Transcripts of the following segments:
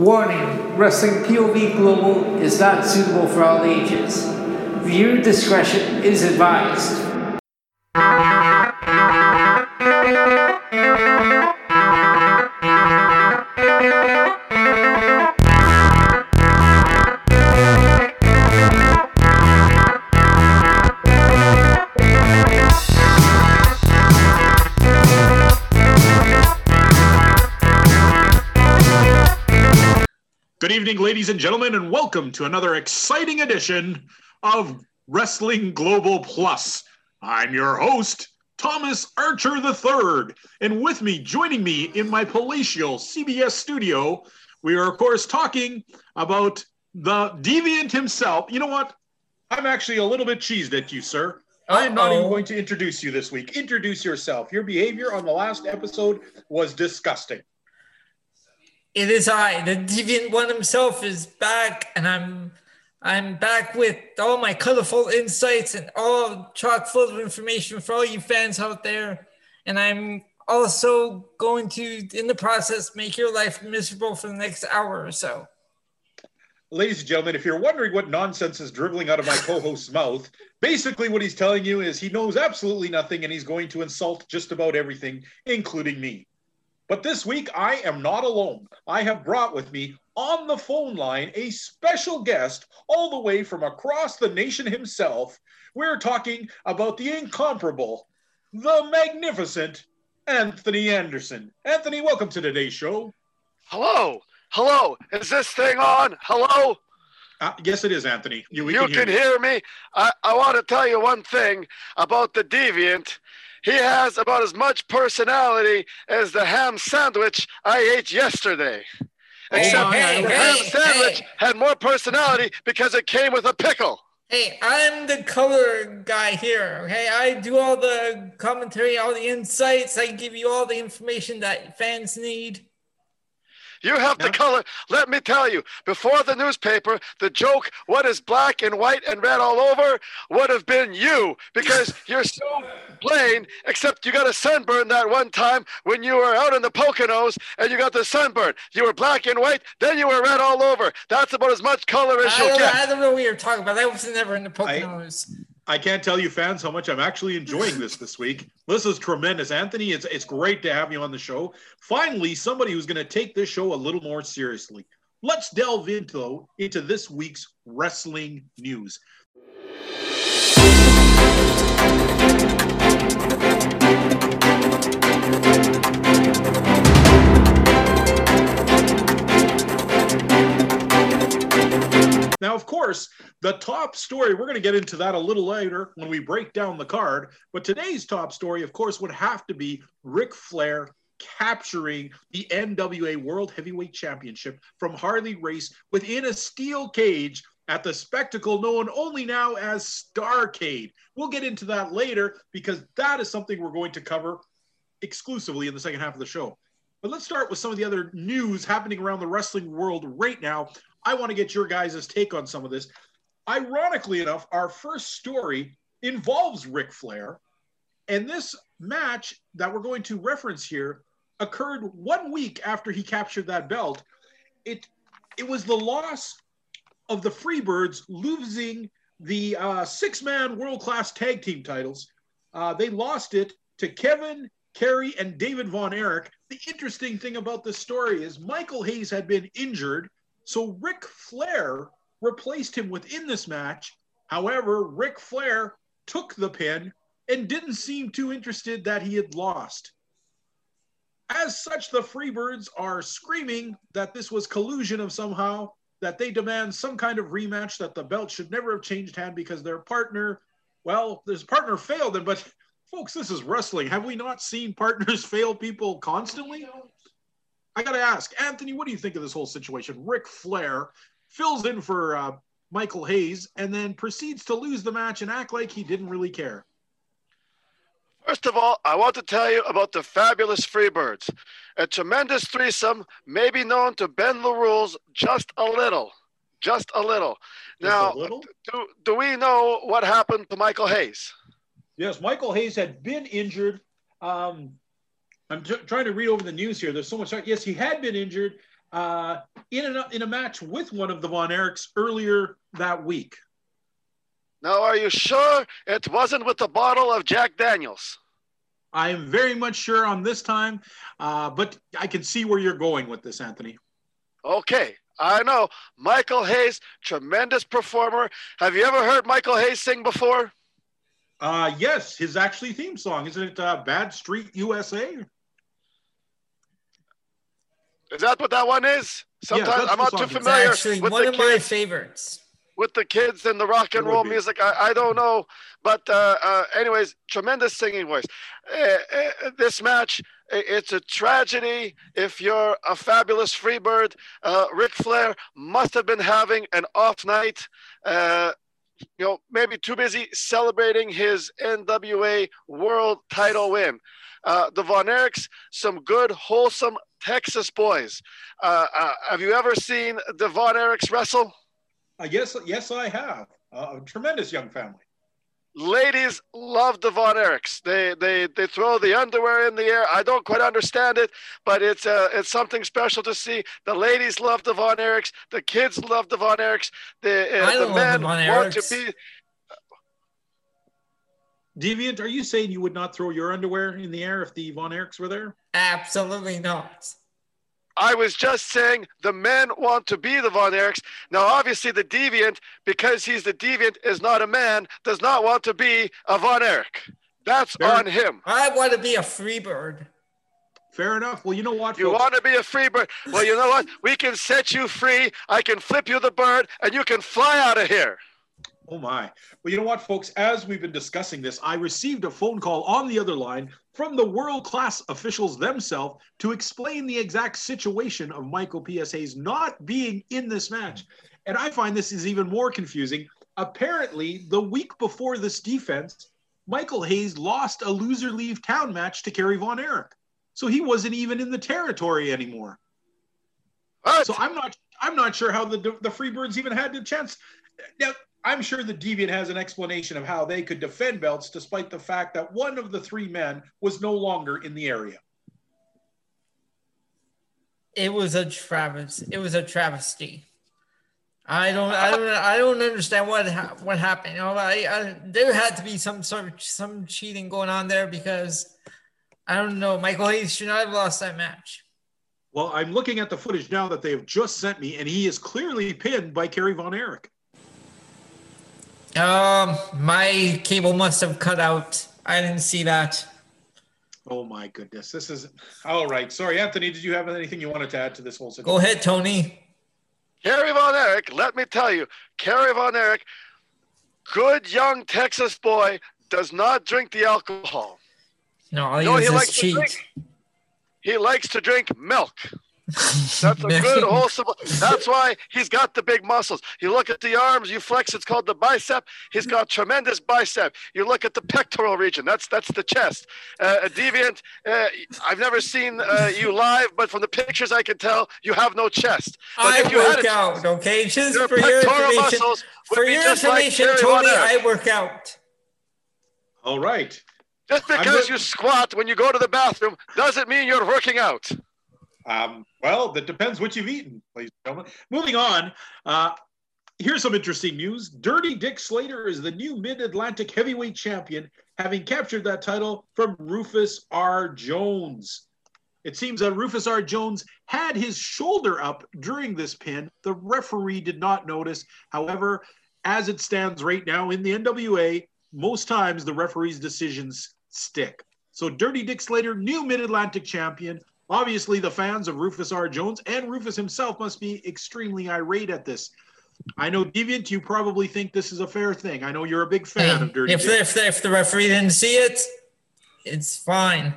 Warning Wrestling POV Global is not suitable for all ages. Viewer discretion is advised. Ladies and gentlemen, and welcome to another exciting edition of Wrestling Global Plus. I'm your host, Thomas Archer III, and with me, joining me in my palatial CBS studio, we are, of course, talking about the deviant himself. You know what? I'm actually a little bit cheesed at you, sir. I am not even going to introduce you this week. Introduce yourself. Your behavior on the last episode was disgusting. It is I, the deviant one himself, is back, and I'm I'm back with all my colorful insights and all chock full of information for all you fans out there. And I'm also going to, in the process, make your life miserable for the next hour or so. Ladies and gentlemen, if you're wondering what nonsense is dribbling out of my co host's mouth, basically what he's telling you is he knows absolutely nothing and he's going to insult just about everything, including me. But this week, I am not alone. I have brought with me on the phone line a special guest all the way from across the nation himself. We're talking about the incomparable, the magnificent Anthony Anderson. Anthony, welcome to today's show. Hello, hello. Is this thing on? Hello. Uh, yes, it is, Anthony. You, you can hear can hear me. I, I want to tell you one thing about the deviant. He has about as much personality as the ham sandwich I ate yesterday. Except I the don't- ham hey, sandwich hey. had more personality because it came with a pickle. Hey, I'm the color guy here. Okay, I do all the commentary, all the insights. I give you all the information that fans need. You have Yeah. the color. Let me tell you, before the newspaper, the joke, what is black and white and red all over, would have been you because you're so plain, except you got a sunburn that one time when you were out in the Poconos and you got the sunburn. You were black and white, then you were red all over. That's about as much color as I you'll don't, get. I don't know what you're talking about. I was never in the Poconos. I can't tell you, fans, how much I'm actually enjoying this this week. This is tremendous, Anthony. It's it's great to have you on the show. Finally, somebody who's going to take this show a little more seriously. Let's delve into into this week's wrestling news. Now, of course, the top story, we're going to get into that a little later when we break down the card. But today's top story, of course, would have to be Ric Flair capturing the NWA World Heavyweight Championship from Harley Race within a steel cage at the spectacle known only now as Starcade. We'll get into that later because that is something we're going to cover exclusively in the second half of the show. But let's start with some of the other news happening around the wrestling world right now. I want to get your guys' take on some of this. Ironically enough, our first story involves Ric Flair. And this match that we're going to reference here occurred one week after he captured that belt. It it was the loss of the Freebirds losing the uh, six-man world-class tag team titles. Uh, they lost it to Kevin, Kerry, and David Von Erich. The interesting thing about this story is Michael Hayes had been injured, so Ric Flair replaced him within this match. However, Ric Flair took the pin and didn't seem too interested that he had lost. As such, the Freebirds are screaming that this was collusion of somehow, that they demand some kind of rematch, that the belt should never have changed hand because their partner, well, this partner failed them. But folks, this is wrestling. Have we not seen partners fail people constantly? I got to ask, Anthony, what do you think of this whole situation? Ric Flair fills in for uh, Michael Hayes and then proceeds to lose the match and act like he didn't really care. First of all, I want to tell you about the fabulous Freebirds. A tremendous threesome, maybe known to bend the rules just a little. Just a little. Just now, a little? Do, do we know what happened to Michael Hayes? Yes, Michael Hayes had been injured. Um, I'm t- trying to read over the news here. There's so much. Yes, he had been injured. uh, in, a, in a match with one of the Von Erichs earlier that week. Now, are you sure it wasn't with a bottle of Jack Daniels? I am very much sure on this time, uh, but I can see where you're going with this, Anthony. Okay, I know. Michael Hayes, tremendous performer. Have you ever heard Michael Hayes sing before? Uh, yes, his actually theme song. Isn't it uh, Bad Street USA? Is that what that one is? Sometimes that's I'm not too familiar It's actually with one the of my kids, favorites. with the kids and the rock and roll be. music. I, I don't know, but uh, uh, anyways, tremendous singing voice. Uh, uh, this match, it's a tragedy. If you're a fabulous Freebird, uh, Ric Flair must have been having an off night. Uh, you know, maybe too busy celebrating his NWA World Title win. Uh, the Von Erichs, some good, wholesome Texas boys. Uh, uh, have you ever seen Devon Erics Erichs wrestle? Uh, yes, yes, I have. Uh, a tremendous young family. ladies love the Von Erichs. They they they throw the underwear in the air. I don't quite understand it, but it's uh, it's something special to see. The ladies love the Von Erichs. The kids love the Von Erichs. The uh, I the love the men Von want to be. Deviant, are you saying you would not throw your underwear in the air if the Von Erichs were there? Absolutely not. I was just saying the men want to be the Von Erichs. Now, obviously, the deviant, because he's the deviant, is not a man, does not want to be a Von Erich. That's Fair. on him. I want to be a free bird. Fair enough. Well, you know what? You folks? want to be a free bird? Well, you know what? We can set you free. I can flip you the bird, and you can fly out of here. Oh my. Well, you know what, folks? As we've been discussing this, I received a phone call on the other line from the world class officials themselves to explain the exact situation of Michael P.S. Hayes not being in this match. And I find this is even more confusing. Apparently, the week before this defense, Michael Hayes lost a loser leave town match to Kerry Von Erich. So he wasn't even in the territory anymore. What? So I'm not I'm not sure how the the Freebirds even had the chance. Now I'm sure the Deviant has an explanation of how they could defend belts despite the fact that one of the three men was no longer in the area. It was a travesty. It was a travesty. I don't, I don't, I don't understand what ha- what happened. You know, I, I there had to be some sort of some cheating going on there because I don't know. Michael Hayes should not have lost that match. Well, I'm looking at the footage now that they have just sent me, and he is clearly pinned by Kerry Von Erich. Um, my cable must have cut out. I didn't see that. Oh my goodness. This is all right. Sorry, Anthony, did you have anything you wanted to add to this whole Go ahead, Tony. Kerry Von Erich, let me tell you, Kerry Von Erich, good young Texas boy, does not drink the alcohol. No, all he No, he is likes to drink. He likes to drink milk. That's a good wholesome. That's why he's got the big muscles. You look at the arms, you flex. It's called the bicep. He's got tremendous bicep. You look at the pectoral region. That's that's the chest. Uh, a deviant. Uh, I've never seen uh, you live, but from the pictures I can tell you have no chest. But I if you had work a out, okay? Just your for your pectoral information. muscles For your just like information, Tony, I work out. All right. Just because go- you squat when you go to the bathroom doesn't mean you're working out. Um, well, that depends what you've eaten, ladies and gentlemen. Moving on, uh, here's some interesting news. Dirty Dick Slater is the new Mid Atlantic Heavyweight Champion, having captured that title from Rufus R. Jones. It seems that Rufus R. Jones had his shoulder up during this pin. The referee did not notice. However, as it stands right now in the NWA, most times the referee's decisions stick. So Dirty Dick Slater, new Mid Atlantic champion. Obviously, the fans of Rufus R. Jones and Rufus himself must be extremely irate at this. I know, Deviant, you probably think this is a fair thing. I know you're a big fan Hey, of Dirty if, Dick. if, if the referee didn't see it, it's fine.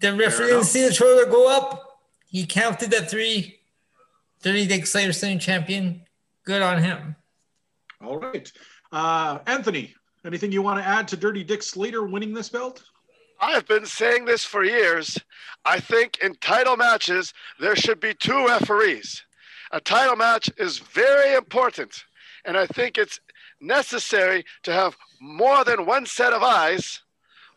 The referee didn't see the shoulder go up. He counted at three. Dirty Dick Slater sitting champion. Good on him. All right. Uh, Anthony, anything you want to add to Dirty Dick Slater winning this belt? I've been saying this for years. I think in title matches, there should be two referees. A title match is very important, and I think it's necessary to have more than one set of eyes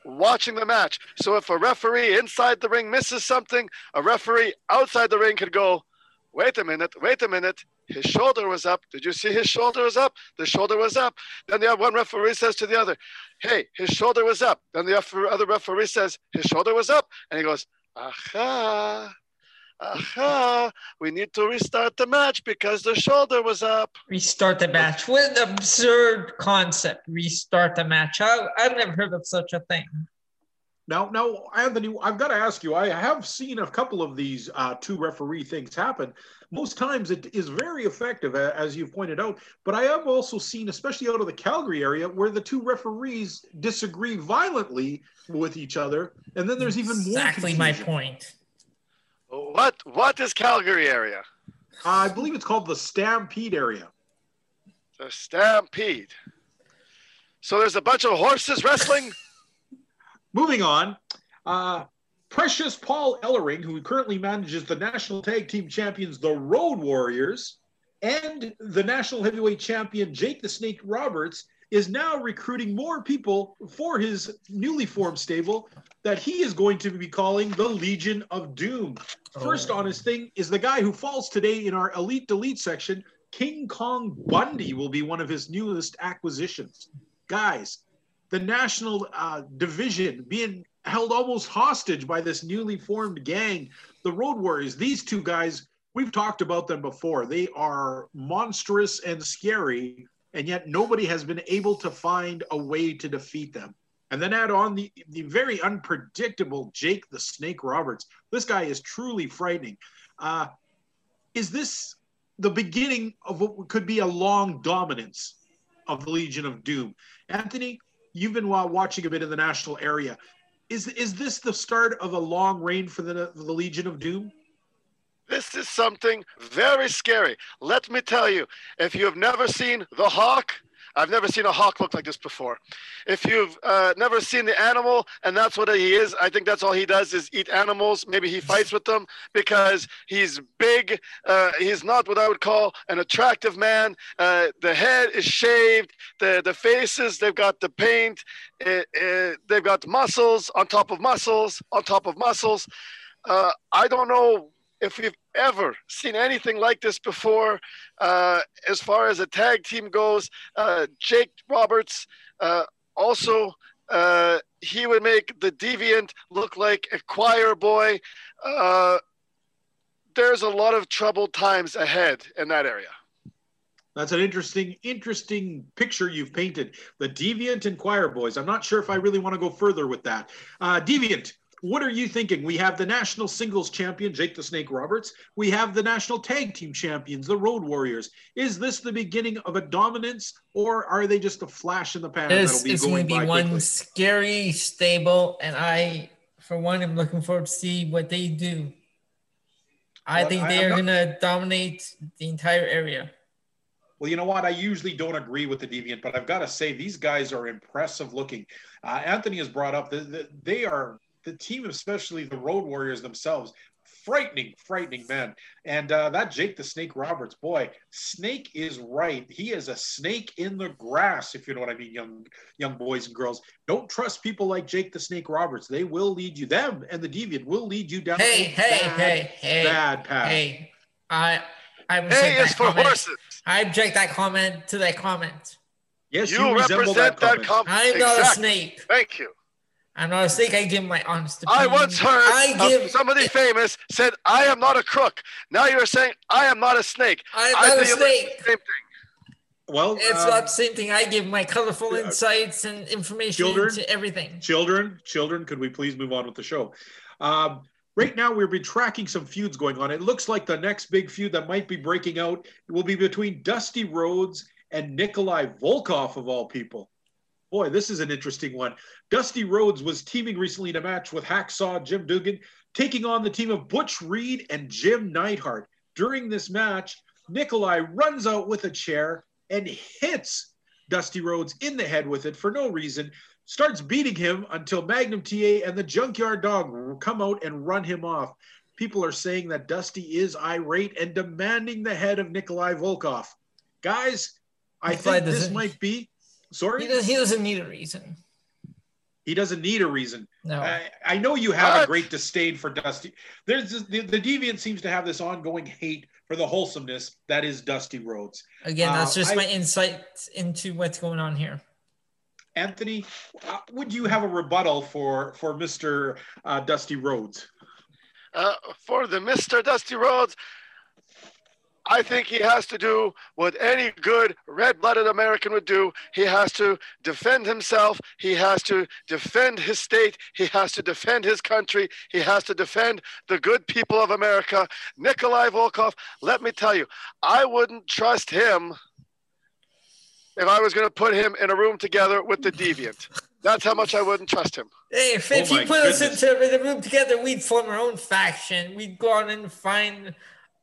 watching the match. So if a referee inside the ring misses something, a referee outside the ring could go, wait a minute, wait a minute. His shoulder was up. Did you see his shoulder was up? The shoulder was up. Then the one referee says to the other, hey, his shoulder was up. Then the other referee says, his shoulder was up. And he goes, aha, aha, we need to restart the match because the shoulder was up. Restart the match. What an absurd concept. Restart the match. I, I've never heard of such a thing. Now, now, Anthony, I've got to ask you. I have seen a couple of these uh, two referee things happen. Most times, it is very effective, as you've pointed out. But I have also seen, especially out of the Calgary area, where the two referees disagree violently with each other, and then there's even exactly more. Exactly my point. What what is Calgary area? Uh, I believe it's called the Stampede area. The Stampede. So there's a bunch of horses wrestling. Moving on, uh, Precious Paul Ellering, who currently manages the national tag team champions, the Road Warriors, and the national heavyweight champion Jake the Snake Roberts, is now recruiting more people for his newly formed stable that he is going to be calling the Legion of Doom. First oh. on his thing is the guy who falls today in our Elite Delete section. King Kong Bundy will be one of his newest acquisitions. Guys, the national uh, division being held almost hostage by this newly formed gang, the Road Warriors. These two guys, we've talked about them before. They are monstrous and scary, and yet nobody has been able to find a way to defeat them. And then add on the, the very unpredictable Jake the Snake Roberts. This guy is truly frightening. Uh, is this the beginning of what could be a long dominance of the Legion of Doom? Anthony, you've been watching a bit in the national area. Is, is this the start of a long reign for the, the Legion of Doom? This is something very scary. Let me tell you, if you have never seen The Hawk, I've never seen a hawk look like this before. If you've uh, never seen the animal, and that's what he is, I think that's all he does is eat animals. Maybe he fights with them because he's big. Uh, he's not what I would call an attractive man. Uh, the head is shaved. The the faces they've got the paint. It, it, they've got muscles on top of muscles on top of muscles. Uh, I don't know if we've ever seen anything like this before. Uh, as far as a tag team goes, uh, Jake Roberts uh, also. Uh, he would make the deviant look like a choir boy. Uh, there's a lot of troubled times ahead in that area. That's an interesting, interesting picture you've painted. The Deviant and Choir Boys. I'm not sure if I really want to go further with that. Uh, Deviant, what are you thinking? We have the national singles champion, Jake the Snake Roberts. We have the national tag team champions, the Road Warriors. Is this the beginning of a dominance, or are they just a flash in the pan? This is going to be one quickly? scary stable, and I, for one, am looking forward to see what they do. I well, think they I, are going to dominate the entire area. Well, you know what? I usually don't agree with the Deviant, but I've got to say these guys are impressive looking. Uh, Anthony has brought up that they are the team, especially the Road Warriors themselves, frightening, frightening men. And uh, that Jake the Snake Roberts, boy, Snake is right. He is a snake in the grass, if you know what I mean, young young boys and girls. Don't trust people like Jake the Snake Roberts. They will lead you. Them and the Deviant will lead you down. Hey, hey, bad, hey, hey, bad path. Hey, I, I hey, it's for comment. horses. I object that comment to that comment. Yes, you, you represent that comment. comment. I'm exactly. not a snake. Thank you. I'm not a snake. I give my honest opinion. I once heard I give, somebody famous said, "I am not a crook." Now you're saying, "I am not a snake." I am I not a snake. Same thing. Well, it's not the same thing. I give my colorful uh, insights and information children, to everything. Children, children, could we please move on with the show? Um, right now, we've been tracking some feuds going on. It looks like the next big feud that might be breaking out will be between Dusty Rhodes and Nikolai Volkov, of all people. Boy, this is an interesting one. Dusty Rhodes was teaming recently in a match with Hacksaw Jim Duggan, taking on the team of Butch Reed and Jim Neidhart. During this match, Nikolai runs out with a chair and hits Dusty Rhodes in the head with it for no reason, starts beating him until Magnum TA and the Junkyard Dog come out and run him off. People are saying that Dusty is irate and demanding the head of Nikolai Volkov. Guys, I think this might be Sorry, he, does, he doesn't need a reason. He doesn't need a reason. No. I, I know you have a great disdain for Dusty. There's this, the, the deviant seems to have this ongoing hate for the wholesomeness that is Dusty Rhodes. Again, that's Uh, just I- my insight into what's going on here. Anthony, uh, would you have a rebuttal for for Mr. Uh, Dusty Rhodes? Uh, for the Mr. Dusty Rhodes, I think he has to do what any good red blooded American would do. He has to defend himself. He has to defend his state. He has to defend his country. He has to defend the good people of America. Nikolai Volkov, let me tell you, I wouldn't trust him if I was going to put him in a room together with the deviant. That's how much I wouldn't trust him. Hey, if, Oh if you put us into in a room together, we'd form our own faction. We'd go out and find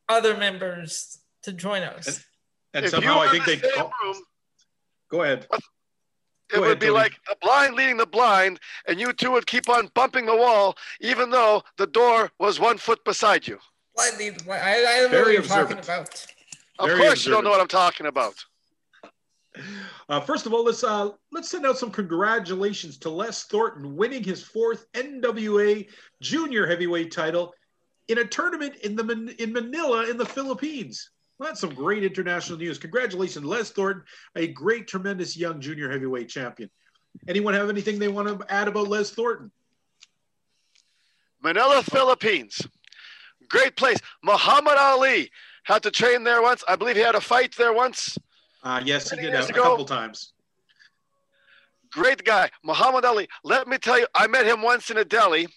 other members to join us. And if somehow I think in they call, room, go ahead. it Go would ahead, be Tony. like the blind leading the blind, and you two would keep on bumping the wall, even though the door was one foot beside you. Blindly, I, I don't know Very what you're talking observant. about. Of Very course, you don't know what I'm talking about. Uh, first of all, let's uh, let's send out some congratulations to Les Thornton winning his fourth NWA Junior Heavyweight title in a tournament in the in Manila in the Philippines. Well, that's some great international news. Congratulations, Les Thornton, a great, tremendous young junior heavyweight champion. Anyone have anything they want to add about Les Thornton? Manila, Philippines. Great place. Muhammad Ali had to train there once. I believe he had a fight there once. Uh, yes, he did have a couple times. Great guy. Muhammad Ali. Let me tell you, I met him once in a deli.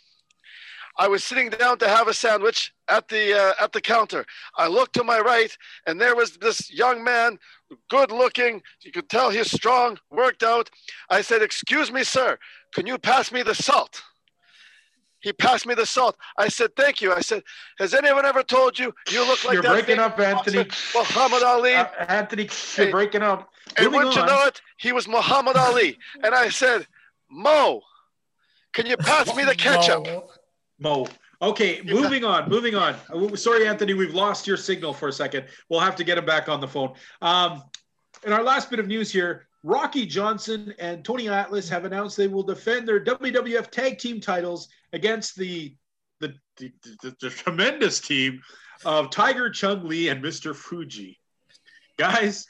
I was sitting down to have a sandwich at the uh, at the counter. I looked to my right, and there was this young man, good looking. You could tell he's strong, worked out. I said, "Excuse me, sir, can you pass me the salt?" He passed me the salt. I said, "Thank you." I said, "Has anyone ever told you you look like You're that breaking up, Anthony. boxer, Muhammad Ali?" Uh, Anthony, you're Hey, breaking up. And Moving wouldn't you know it? He was Muhammad Ali. And I said, Mo, can you pass me the ketchup? Mo. Okay, moving on, moving on. Uh, Sorry, Anthony, we've lost your signal for a second. We'll have to get him back on the phone. Um, in our last bit of news here, Rocky Johnson and Tony Atlas have announced they will defend their WWF Tag Team titles against the the, the, the, the tremendous team of Tiger Chung Lee and Mr. Fuji. Guys,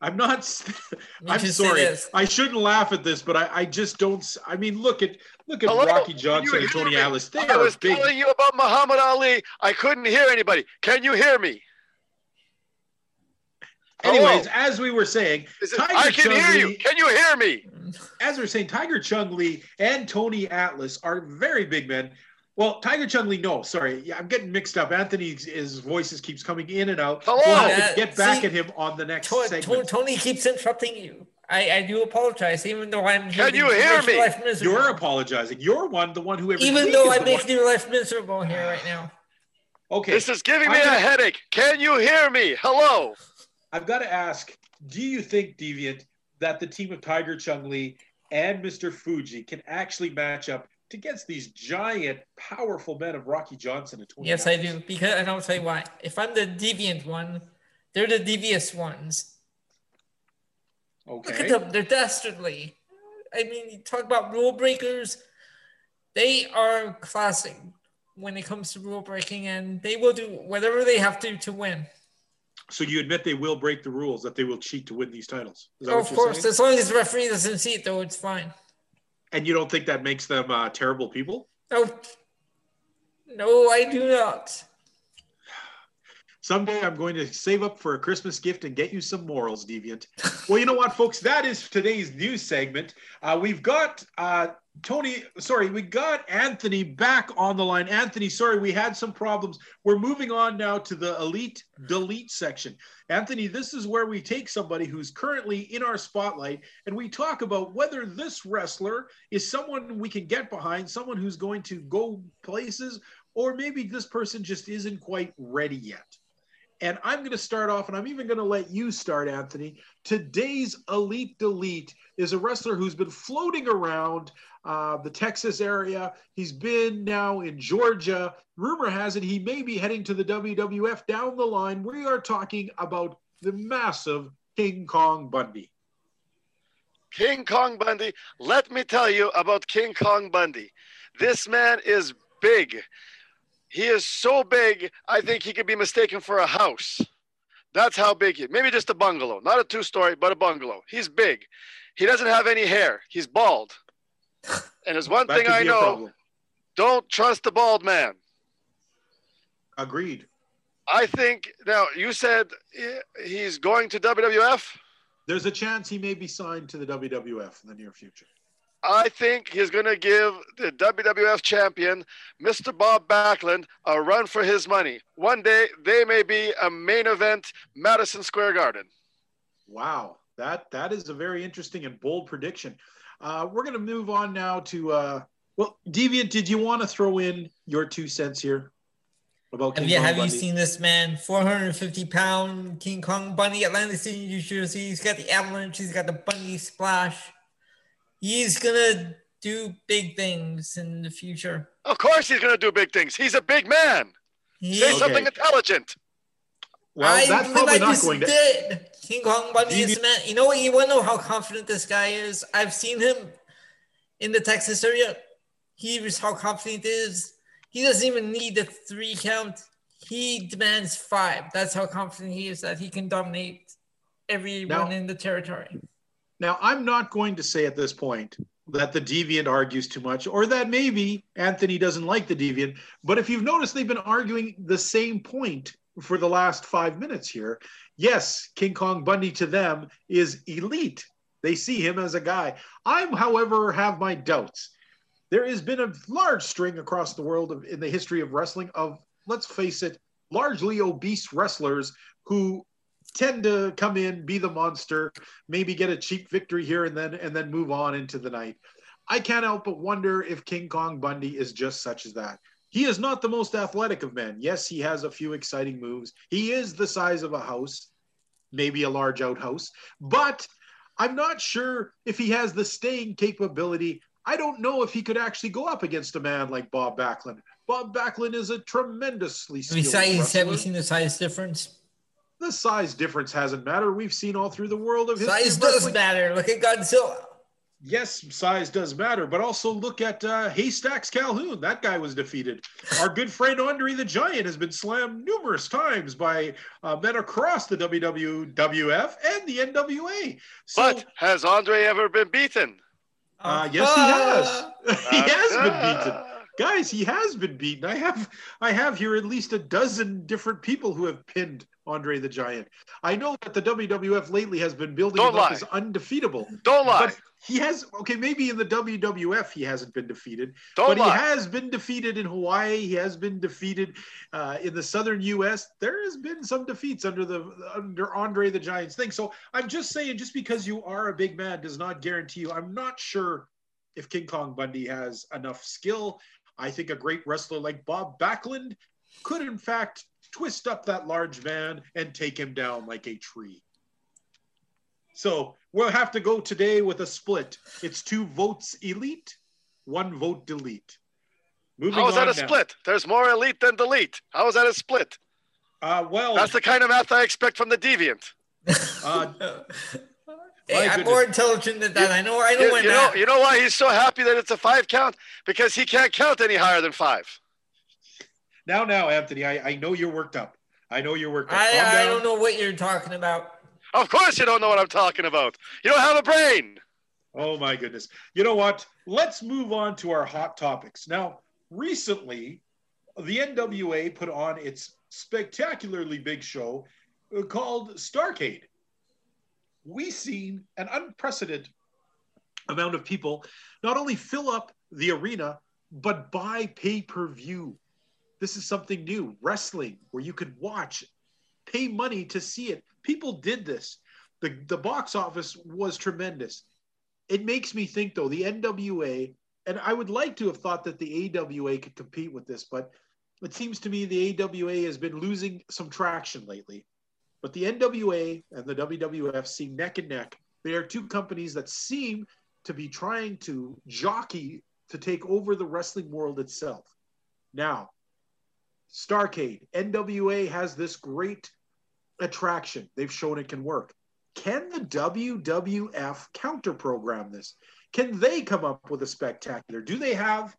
I'm not. I'm sorry. I shouldn't laugh at this, but I, I just don't. I mean, look at look at Hello? Rocky Johnson and Tony me? Atlas. They I are was big. telling you about Muhammad Ali. I couldn't hear anybody. Can you hear me? Anyways, Hello? as we were saying, it, Tiger I can hear Chung you. Can you hear me? as we were saying, Tiger Chung Lee and Tony Atlas are very big men. Well, Tiger Chung Lee, no, sorry, yeah, I'm getting mixed up. Anthony's his voices keeps coming in and out. Hello? We'll have to get back see, at him on the next To- to- segment. Tony keeps interrupting you. I, I do apologize, even though I'm Can making you hear your me? life miserable. You're apologizing. You're one, the one who every even though I'm the one- making your life miserable here right now. Okay, This is giving me I'm a headache. Can you hear me? Hello? I've got to ask: Do you think, Deviant, that the team of Tiger Chung Lee and Mr. Fuji can actually match up against these giant, powerful men of Rocky Johnson and Tony? Yes, I do. Because and I'll tell you why. If I'm the deviant one, they're the devious ones. Okay. Look at them. They're dastardly. I mean, you talk about rule breakers. They are classic when it comes to rule breaking, and they will do whatever they have to to win. So you admit they will break the rules, that they will cheat to win these titles? Oh, of course, saying? as long as the referee doesn't see it, though, it's fine. And you don't think that makes them uh, terrible people? No, no, I do not. Someday I'm going to save up for a Christmas gift and get you some morals, Deviant. well, you know what, folks? That is today's news segment. Uh, we've got uh, Tony, sorry, we got Anthony back on the line. Anthony, sorry, we had some problems. We're moving on now to the Elite Delete section. Anthony, this is where we take somebody who's currently in our spotlight and we talk about whether this wrestler is someone we can get behind, someone who's going to go places, or maybe this person just isn't quite ready yet. And I'm going to start off, and I'm even going to let you start, Anthony. Today's Elite Delete is a wrestler who's been floating around uh, the Texas area. He's been now in Georgia. Rumor has it he may be heading to the WWF down the line. We are talking about the massive King Kong Bundy. King Kong Bundy. Let me tell you about King Kong Bundy. This man is big. He is so big, I think he could be mistaken for a house. That's how big he Maybe just a bungalow, not a two story, but a bungalow. He's big. He doesn't have any hair. He's bald. And there's one That thing I know don't trust the bald man. Agreed. I think now you said he's going to WWF. There's a chance he may be signed to the WWF in the near future. I think he's going to give the WWF champion, Mr. Bob Backlund, a run for his money. One day they may be a main event Madison Square Garden. Wow, that that is a very interesting and bold prediction. Uh, we're going to move on now to uh, well, Deviant. Did you want to throw in your two cents here about? Have King you, Kong have you seen this man? 450 pound King Kong Bundy, Atlantic City, New Jersey. He's got the avalanche, he's got the bunny splash. He's gonna do big things in the future. Of course, he's going to do big things. He's a big man. He, Say Okay. something intelligent. Well, I that's probably I not just going to. did. King Kong Bundy is Deviant- man. You know what? You want to know how confident this guy is? I've seen him in the Texas area. He Here's how confident he is. He doesn't even need the three count. He demands five. That's how confident he is that he can dominate everyone Now- in the territory. Now, I'm not going to say at this point that the deviant argues too much or that maybe Anthony doesn't like the deviant. But if you've noticed, they've been arguing the same point for the last five minutes here. Yes, King Kong Bundy to them is elite. They see him as a guy. I, however, have my doubts. There has been a large string across the world of, in the history of wrestling of, let's face it, largely obese wrestlers who tend to come in, be the monster, maybe get a cheap victory here and then, and then move on into the night. I can't help but wonder if King Kong Bundy is just such as that. He is not the most athletic of men. Yes, he has a few exciting moves. He is the size of a house, maybe a large outhouse, but I'm not sure if he has the staying capability. I don't know if he could actually go up against a man like Bob Backlund. Bob Backlund is a tremendously skilled seen, have you seen the size difference? The size difference hasn't mattered. We've seen all through the world of history. Size does matter. Look at Godzilla. Yes, size does matter, but also look at uh, Haystacks Calhoun. That guy was defeated. Our good friend Andre the Giant has been slammed numerous times by uh, men across the WWF and the NWA. So, But has Andre ever been beaten? uh, yes, he has. he has been beaten. Ah. Guys, he has been beaten. I have I have here at least a dozen different people who have pinned Andre the Giant. I know that the WWF lately has been building Don't him up as undefeatable. Don't lie. But he has okay, maybe in the WWF he hasn't been defeated, Don't but lie. he has been defeated in Hawaii. He has been defeated uh, in the southern U.S. There has been some defeats under the under Andre the Giant's thing. So I'm just saying, just because you are a big man does not guarantee you. I'm not sure if King Kong Bundy has enough skill. I think a great wrestler like Bob Backlund could, in fact, twist up that large man and take him down like a tree. So we'll have to go today with a split. It's two votes elite, one vote delete. Moving How is that on a now. split? There's more elite than delete. How is that a split? Uh, well, That's the kind of math I expect from the deviant. uh, Hey, I'm goodness. more intelligent than that. I know. I know You, my you know, math. you know why he's so happy that it's a five count? Because he can't count any higher than five. Now, now, Anthony, I, I know you're worked up. I know you're worked up. I, I don't know what you're talking about. Of course, you don't know what I'm talking about. You don't have a brain. Oh my goodness. You know what? Let's move on to our hot topics. Now, recently, the NWA put on its spectacularly big show uh, called Starcade. We seen an unprecedented amount of people not only fill up the arena, but buy pay-per-view. This is something new, wrestling, where you could watch, pay money to see it. People did this. The, the box office was tremendous it makes me think though the NWA, and I would like to have thought that the AWA could compete with this, but it seems to me the AWA has been losing some traction lately. But the NWA and the WWF seem neck and neck. They are two companies that seem to be trying to jockey to take over the wrestling world itself. Now, Starcade, NWA has this great attraction. They've shown it can work. can the WWF counter program this? Can they come up with a spectacular? Do they have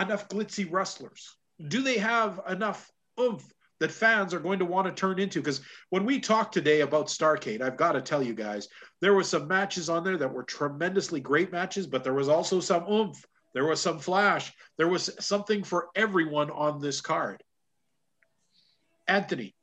enough glitzy wrestlers? Do they have enough oomph that fans are going to want to turn into? Because when we talked today about Starcade, I've got to tell you guys, there were some matches on there that were tremendously great matches, but there was also some oomph. There was some flash. There was something for everyone on this card. Anthony,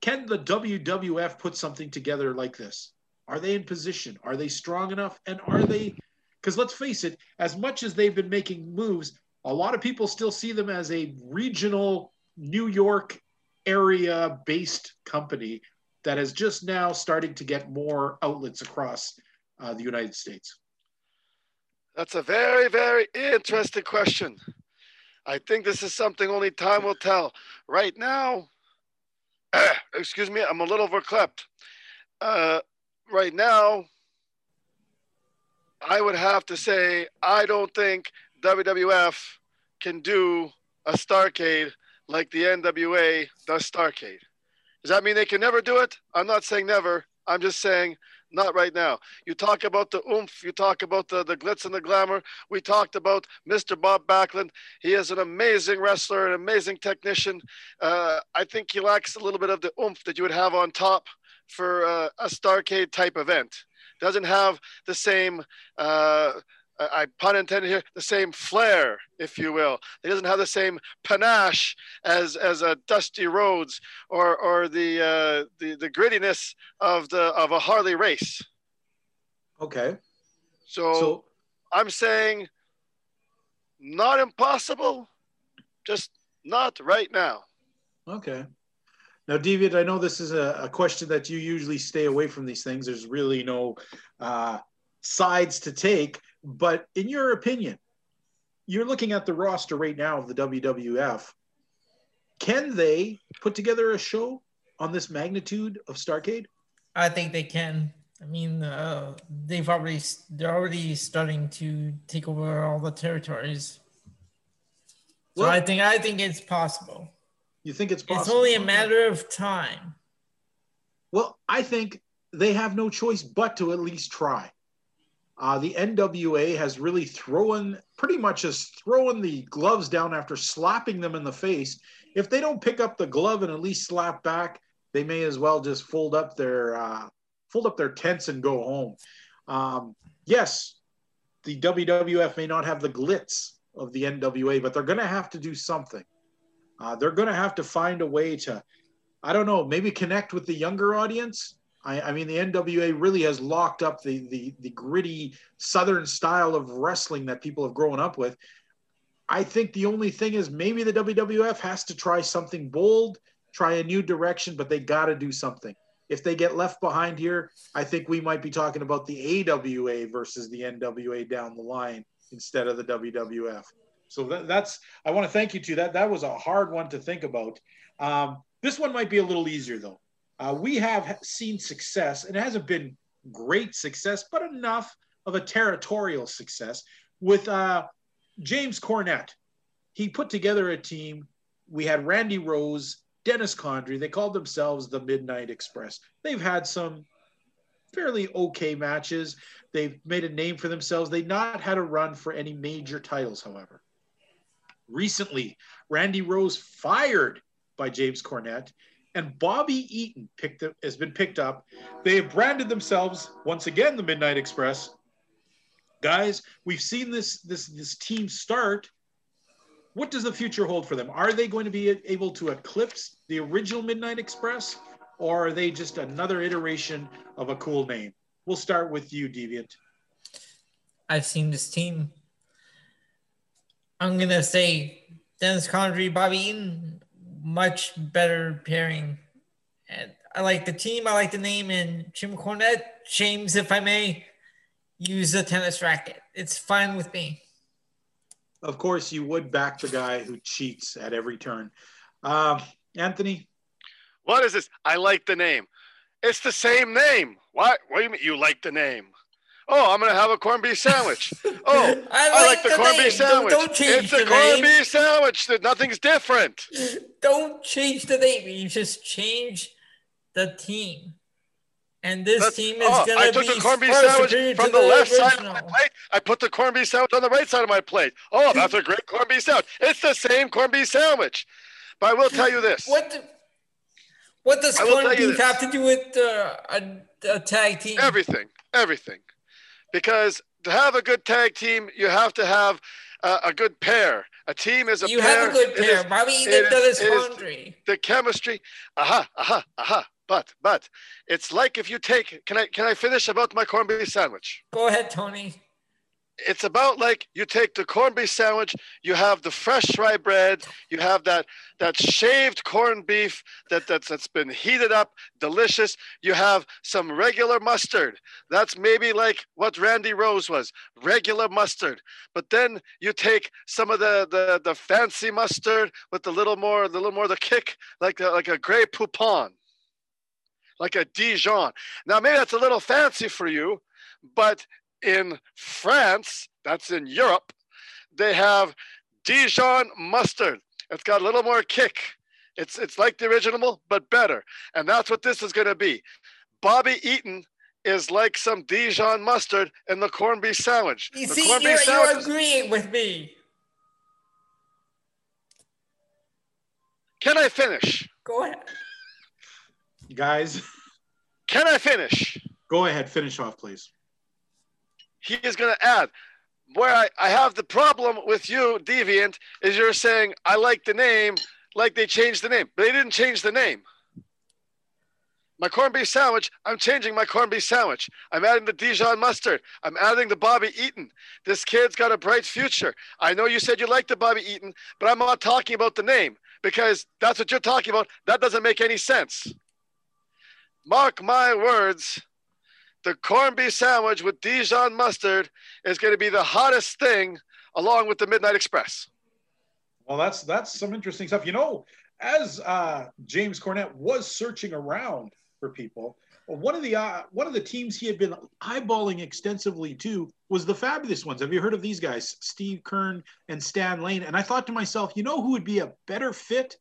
can the WWF put something together like this? Are they in position? Are they strong enough? And are they, because let's face it, as much as they've been making moves, a lot of people still see them as a regional New York area based company that is just now starting to get more outlets across uh, the United States? That's a very, very interesting question. I think this is something only time will tell. Right now, excuse me, I'm a little verklempt. Uh, right now, I would have to say I don't think WWF can do a Starcade like the NWA does Starcade. Does that mean they can never do it? I'm not saying never. I'm just saying not right now. You talk about the oomph, you talk about the, the glitz and the glamour. We talked about Mr. Bob Backlund. He is an amazing wrestler, an amazing technician. Uh, I think he lacks a little bit of the oomph that you would have on top for uh, a Starcade type event. Doesn't have the same uh, I pun intended here, the same flair, if you will. He doesn't have the same panache as as a Dusty Rhodes or or the uh, the the grittiness of the of a Harley Race. Okay. So, so I'm saying not impossible, just not right now. Okay. Now, David, I know this is a, a, question that you usually stay away from these things. There's really no uh, sides to take. But in your opinion, you're looking at the roster right now of the WWF. Can they put together a show on this magnitude of Starcade? I think they can. I mean, uh, they've already they're already starting to take over all the territories. So well, I think I think it's possible. You think it's possible? It's only a matter of time. Well, I think they have no choice but to at least try. Uh, the NWA has really thrown, pretty much has thrown the gloves down after slapping them in the face. If they don't pick up the glove and at least slap back, they may as well just fold up their uh, fold up their tents and go home. Um, yes, the WWF may not have the glitz of the NWA, but they're going to have to do something. Uh, they're going to have to find a way to, I don't know, maybe connect with the younger audience I, I, mean, the NWA really has locked up the, the, the gritty Southern style of wrestling that people have grown up with. I think the only thing is maybe the WWF has to try something bold, try a new direction, but they got to do something. If they get left behind here, I think we might be talking about the AWA versus the NWA down the line instead of the WWF. So that, that's I want to thank you to that. That was a hard one to think about. Um, this one might be a little easier though. Uh, we have seen success, and it hasn't been great success, but enough of a territorial success with uh, James Cornette. He put together a team. We had Randy Rose, Dennis Condrey. They called themselves the Midnight Express. They've had some fairly okay matches. They've made a name for themselves. They've not had a run for any major titles, however. Recently, Randy Rose fired by James Cornette and Bobby Eaton picked up, has been picked up. They have branded themselves once again the Midnight Express. Guys, we've seen this this this team start. What does the future hold for them? Are they going to be able to eclipse the original Midnight Express, or are they just another iteration of a cool name? We'll start with you, Deviant. I've seen this team. I'm gonna say Dennis Condrey, Bobby Eaton, much better pairing. And I like the team. I like the name. And Jim Cornette, James, if I may, use a tennis racket. It's fine with me. Of course, you would back the guy who cheats at every turn. Uh, Anthony? What is this? I like the name. It's the same name. What? What do you mean you like the name? Oh, I'm gonna have a corned beef sandwich. Oh, I like, I like the, the, corned name. beef sandwich. Don't, don't change it's the, the corned beef sandwich. Nothing's different. Don't change the name. You just change the team, And this That's- team is oh, gonna I took be the corned beef sandwich from to the left side of my plate. I put the corned beef sandwich on the right side of my plate. Oh, that's a great corned beef sandwich. It's the same corned beef sandwich. But I will tell you this. What? The, what does corned beef have to do with uh, a, a tag team? Everything, everything. Because to have a good tag team, you have to have uh, a good pair. A team is a you pair. have a good pair. is- Bobby it Eaton is- done his it is- laundry. the chemistry. Aha, aha, aha. But, but, it's like if you take. Can I can I finish about my corned beef sandwich? Go ahead, Tony. It's about like you take the corned beef sandwich, you have the fresh rye bread, you have that that shaved corned beef that that's, that's been heated up, delicious. You have some regular mustard. That's maybe like what Randy Rose was, regular mustard. But then you take some of the the, the fancy mustard with the little more the little more the kick, like a, like a Grey Poupon, like a Dijon. Now maybe that's a little fancy for you, but in France, that's in Europe, they have Dijon mustard. It's got a little more kick. It's it's like the original, but better. And that's what this is going to be. Bobby Eaton is like some Dijon mustard in the corned beef sandwich. You the see, corned you're, beef you're sandwich is- agreeing with me. Can I finish? Go ahead. Guys, Can I finish? go ahead, finish off, please. He is going to add. Where I, I have the problem with you, Deviant, is you're saying, I like the name, like they changed the name. But they didn't change the name. My corned beef sandwich, I'm changing my corned beef sandwich. I'm adding the Dijon mustard. I'm adding the Bobby Eaton. This kid's got a bright future. I know you said you like the Bobby Eaton, but I'm not talking about the name because that's what you're talking about. That doesn't make any sense. Mark my words the corned beef sandwich with Dijon mustard is going to be the hottest thing along with the Midnight Express. Well, that's that's some interesting stuff. You know, as uh, James Cornette was searching around for people, one of the uh, one of the teams he had been eyeballing extensively too was the Fabulous Ones. Have you heard of these guys, Steve Keirn and Stan Lane? And I thought to myself, you know, who would be a better fit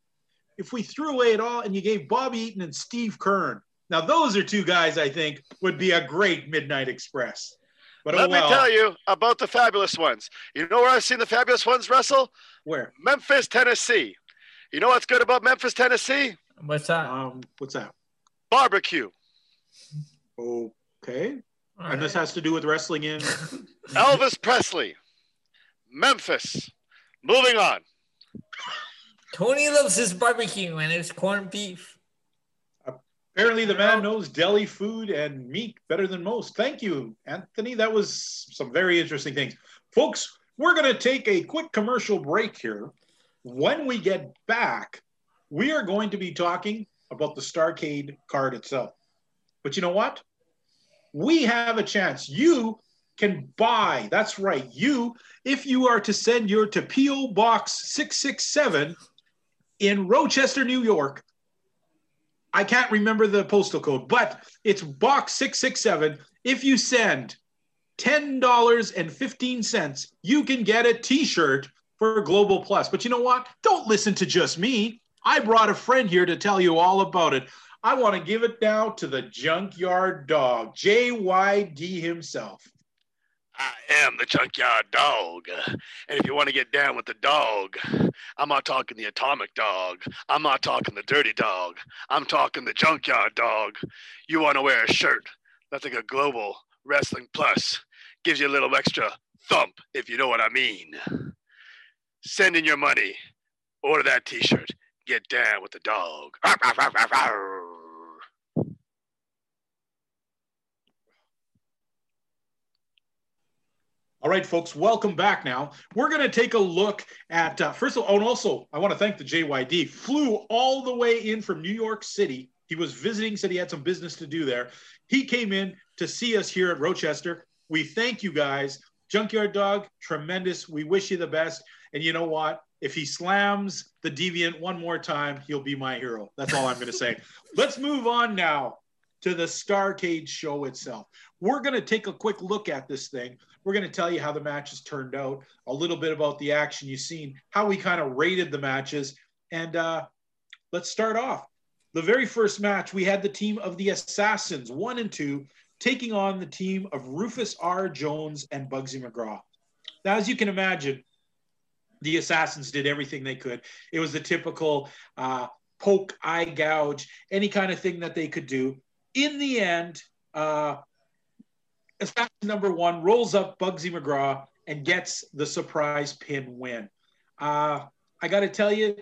if we threw away it all and you gave Bobby Eaton and Steve Keirn. Now, those are two guys I think would be a great Midnight Express. But Let oh well, me tell you about the fabulous ones. You know where I've seen the fabulous ones wrestle? where? Memphis, Tennessee. You know what's good about Memphis, Tennessee? What's that? Um, what's that? Barbecue. Okay. All And this has to do with wrestling in. Elvis Presley. Memphis. Moving on. Tony loves his barbecue and his corned beef. Apparently, the man knows deli food and meat better than most. Thank you, Anthony. That was some very interesting things. Folks, we're going to take a quick commercial break here. When we get back, we are going to be talking about the Starcade card itself. But you know what? We have a chance. You can buy, that's right, you, if you are to send your to P.O. Box 667 in Rochester, New York, I can't remember the postal code, but it's box 667. If you send $10.15, you can get a t shirt for Global Plus. But you know what? Don't listen to just me. I brought a friend here to tell you all about it. I want to give it now to the junkyard dog, JYD himself. I am the junkyard dog. And if you want to get down with the dog, I'm not talking the atomic dog. I'm not talking the dirty dog. I'm talking the junkyard dog. You want to wear a shirt that's like a global wrestling plus, gives you a little extra thump, if you know what I mean. Send in your money, order that t shirt, get down with the dog. All right, folks, welcome back now. We're going to take a look at, uh, first of all, and also, I want to thank the JYD, flew all the way in from New York City. He was visiting, said he had some business to do there. He came in to see us here at Rochester. We thank you guys. Junkyard Dog, tremendous. We wish you the best. And you know what? If he slams the deviant one more time, he'll be my hero. That's all I'm going to say. Let's move on now to the Starcade show itself. We're going to take a quick look at this thing. We're going to tell you how the matches turned out, a little bit about the action you've seen, how we kind of rated the matches. And uh, let's start off. the very first match, we had the team of the Assassins, one and two, taking on the team of Rufus R. Jones and Bugsy McGraw. Now, as you can imagine, the Assassins did everything they could. It was the typical uh, poke, eye gouge, any kind of thing that they could do. In the end, uh, Assassin number one rolls up Bugsy McGraw and gets the surprise pin win. Uh, I got to tell you,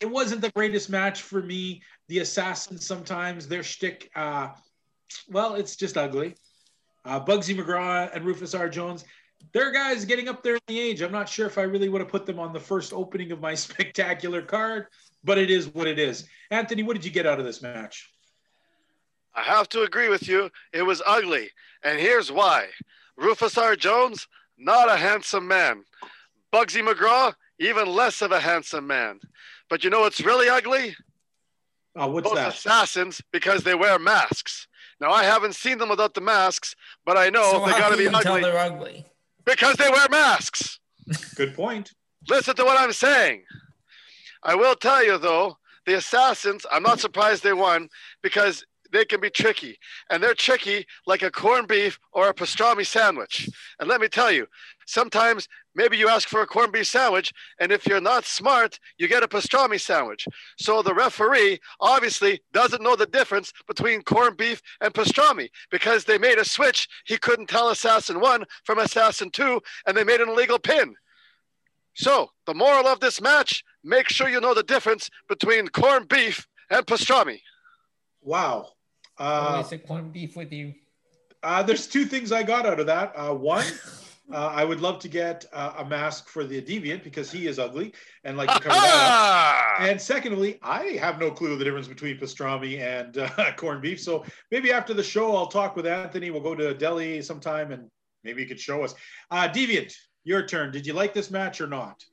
it wasn't the greatest match for me. The Assassins sometimes their shtick, uh, well, it's just ugly. Uh, Bugsy McGraw and Rufus R. Jones, they're guys getting up there in the age. I'm not sure if I really would have put them on the first opening of my spectacular card, but it is what it is. Anthony, what did you get out of this match? I have to agree with you. It was ugly. And here's why Rufus R. Jones, not a handsome man. Bugsy McGraw, even less of a handsome man. But you know what's really ugly? Uh, what's Those that? assassins because they wear masks. Now I haven't seen them without the masks, but I know so they gotta can be you tell ugly they're ugly? because they wear masks. Good point. Listen to what I'm saying. I will tell you though, the assassins, I'm not surprised they won because they can be tricky. And they're tricky like a corned beef or a pastrami sandwich. And let me tell you, sometimes maybe you ask for a corned beef sandwich, and if you're not smart, you get a pastrami sandwich. So the referee obviously doesn't know the difference between corned beef and pastrami because they made a switch. He couldn't tell assassin one from assassin two, and they made an illegal pin. So the moral of this match make sure you know the difference between corned beef and pastrami. Wow. Uh, Always a corned beef with you. uh, there's two things I got out of that. Uh, one, uh, I would love to get uh, a mask for the deviant because he is ugly and like to cover that up. And secondly, I have no clue the difference between pastrami and uh, corned beef. So maybe after the show, I'll talk with Anthony. We'll go to a deli sometime and maybe he could show us. Uh, Deviant, your turn. Did you like this match or not?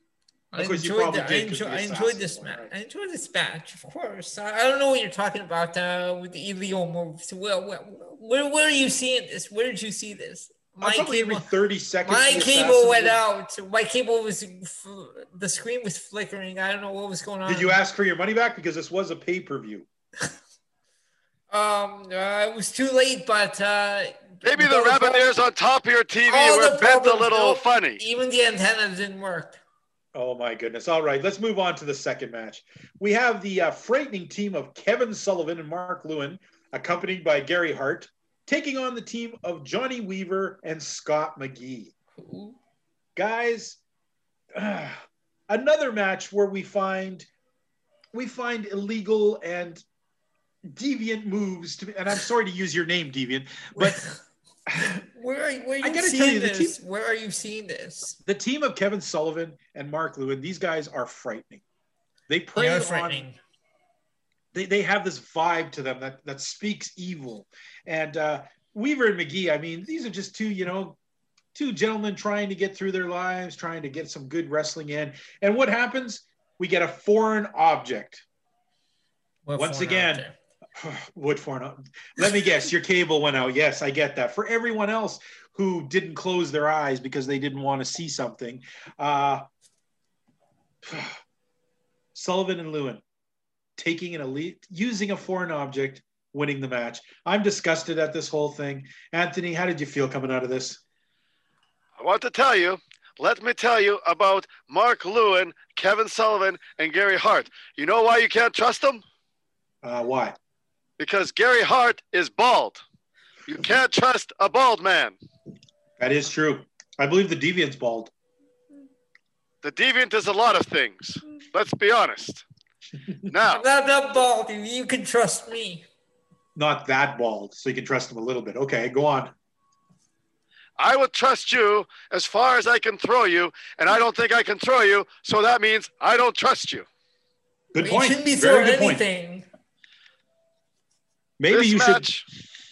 I Of you enjoyed, probably the, I, did 'cause enjoy, the I enjoyed this match. right? I enjoyed this match, of course. I, I don't know what you're talking about uh, with the illegal moves. Well, where, where, where are you seeing this? Where did you see this? Probably every 30 seconds. my cable went would- out. My cable was f- the screen was flickering. I don't know what was going on. Did you ask for your money back? Because this was a pay per view. Um, uh, it was too late, but uh, Maybe the those- rabbit ears on top of your TV were bent a little no, funny. Even the antenna didn't work. Oh my goodness. All right, let's move on to the second match. We have the uh, frightening team of Kevin Sullivan and Mark Lewin, accompanied by Gary Hart, taking on the team of Johnny Weaver and Scott McGhee. Guys, another match where we find we find illegal and deviant moves to and I'm sorry to use your name deviant, but where are, where are I you gotta seeing tell you, the this? Where are you seeing this? the team of Kevin Sullivan and Mark Lewin, these guys are frightening. They They prey are on frightening. they, they have this vibe to them that that speaks evil. And uh, Weaver and McGhee, I mean, these are just two, you know, two gentlemen trying to get through their lives, trying to get some good wrestling in. And what happens? We get a foreign object. What Once phone out again, there? Wood foreign. ob- Let me guess, your cable went out. Yes, I get that. For everyone else who didn't close their eyes because they didn't want to see something, uh, Sullivan and Lewin taking an elite, using a foreign object, winning the match. I'm disgusted at this whole thing. Anthony, how did you feel coming out of this? I want to tell you, let me tell you about Mark Lewin, Kevin Sullivan, and Gary Hart. You know why you can't trust them? Uh, why? Because Gary Hart is bald. You can't trust a bald man. That is true. I believe the Deviant's bald. The deviant is a lot of things. Let's be honest. Now, I'm not that bald. You- You can trust me. Not that bald, so you can trust him a little bit. Okay, go on. I will trust you as far as I can throw you, and I don't think I can throw you, so that means I don't trust you. Good you point. shouldn't be throwing good point. Anything. Maybe this you should. match,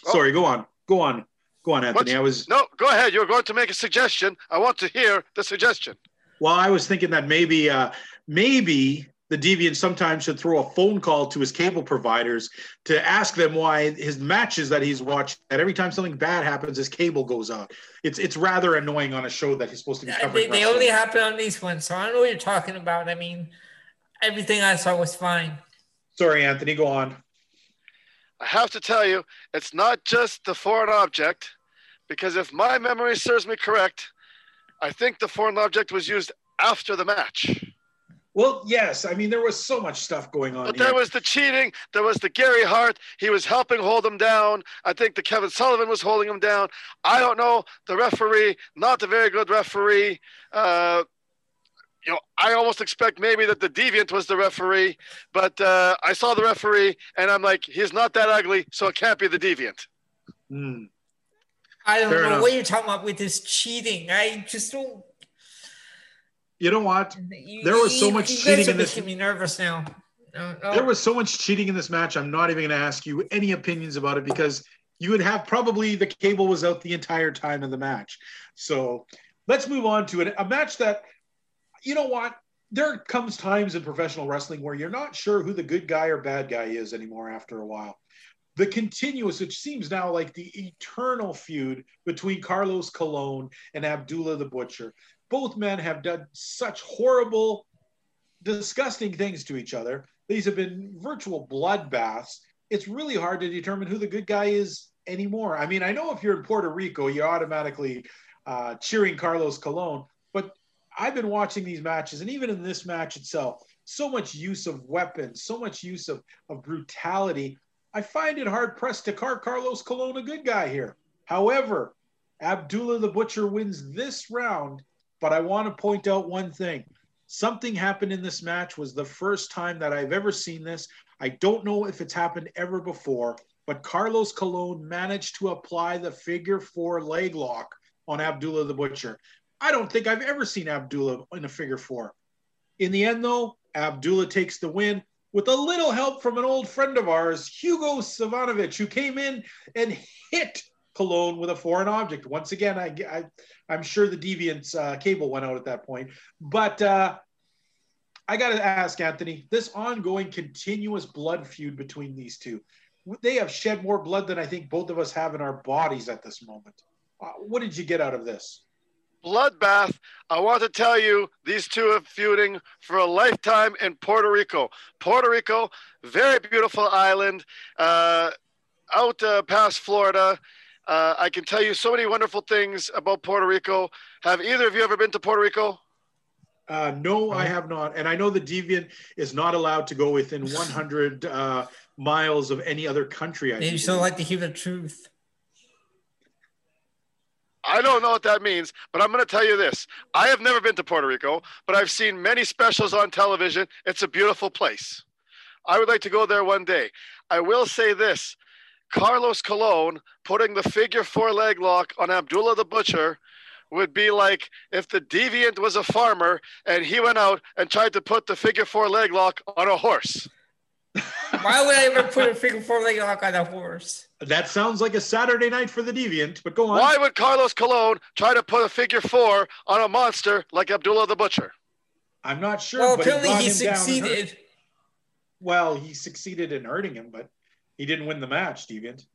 Oh. Sorry, go on. Go on. Go on, Anthony. I was No, go ahead. You're going to make a suggestion. I want to hear the suggestion. well, I was thinking that maybe uh maybe the deviant sometimes should throw a phone call to his cable providers to ask them why his matches that he's watched that every time something bad happens his cable goes out. It's it's rather annoying on a show that he's supposed to be covering. They, they only happen on these ones, so I don't know what you're talking about. I mean, everything I saw was fine. Sorry, Anthony, go on. I have to tell you, it's not just the foreign object, because if my memory serves me correct, I think the foreign object was used after the match. Well, yes. I mean, there was so much stuff going on. But here. there was the cheating. There was the Gary Hart. He was helping hold him down. I think the Kevin Sullivan was holding him down. I don't know. The referee, not a very good referee. Uh, you know, I almost expect maybe that the deviant was the referee, but uh, I saw the referee and I'm like, he's not that ugly, so it can't be the deviant. Hmm. I don't Fair know enough. what you're talking about with this cheating. I just don't. You know what? You, There was so you- much you guys cheating are in this- making me nervous now. No, no. There was so much cheating in this match. I'm not even going to ask you any opinions about it because you would have probably the cable was out the entire time of the match. So let's move on to it. A match that, you know what? There comes times in professional wrestling where you're not sure who the good guy or bad guy is anymore after a while. The continuous, which seems now like the eternal feud between Carlos Colon and Abdullah the Butcher. Both men have done such horrible, disgusting things to each other. These have been virtual bloodbaths. It's really hard to determine who the good guy is anymore. I mean, I know if you're in Puerto Rico, you're automatically uh, cheering Carlos Colon, I've been watching these matches, and even in this match itself, so much use of weapons, so much use of, of brutality. I find it hard pressed to call Carlos Colon a good guy here. However, Abdullah the Butcher wins this round, but I want to point out one thing. Something happened in this match was the first time that I've ever seen this. I don't know if it's happened ever before, but Carlos Colon managed to apply the figure four leg lock on Abdullah the Butcher. I don't think I've ever seen Abdullah in a figure four. In the end, though, Abdullah takes the win with a little help from an old friend of ours, Hugo Savinovich, who came in and hit Colon with a foreign object. Once again, I, I, I'm sure the Deviant's uh, cable went out at that point. But uh, I got to ask, Anthony, this ongoing continuous blood feud between these two, they have shed more blood than I think both of us have in our bodies at this moment. Uh, what did you get out of this? Bloodbath. I want to tell you, these two are feuding for a lifetime in Puerto Rico. Puerto Rico, very beautiful island, uh, out uh, past Florida. Uh, I can tell you so many wonderful things about Puerto Rico. Have either of you ever been to Puerto Rico? Uh, no, I have not. And I know the Deviant is not allowed to go within 100 uh, miles of any other country. I They think. don't like to hear the truth. I don't know what that means, but I'm going to tell you this. I have never been to Puerto Rico, but I've seen many specials on television. It's a beautiful place. I would like to go there one day. I will say this Carlos Colon putting the figure four leg lock on Abdullah the Butcher would be like if the deviant was a farmer and he went out and tried to put the figure four leg lock on a horse. Why would I ever put a figure four leg lock on a horse? That sounds like a Saturday night for the Deviant, but go on. Why would Carlos Colon try to put a figure four on a monster like Abdullah the Butcher? I'm not sure. Well, but apparently brought he him down and hurt- succeeded. Well, he succeeded in hurting him, but he didn't win the match, Deviant.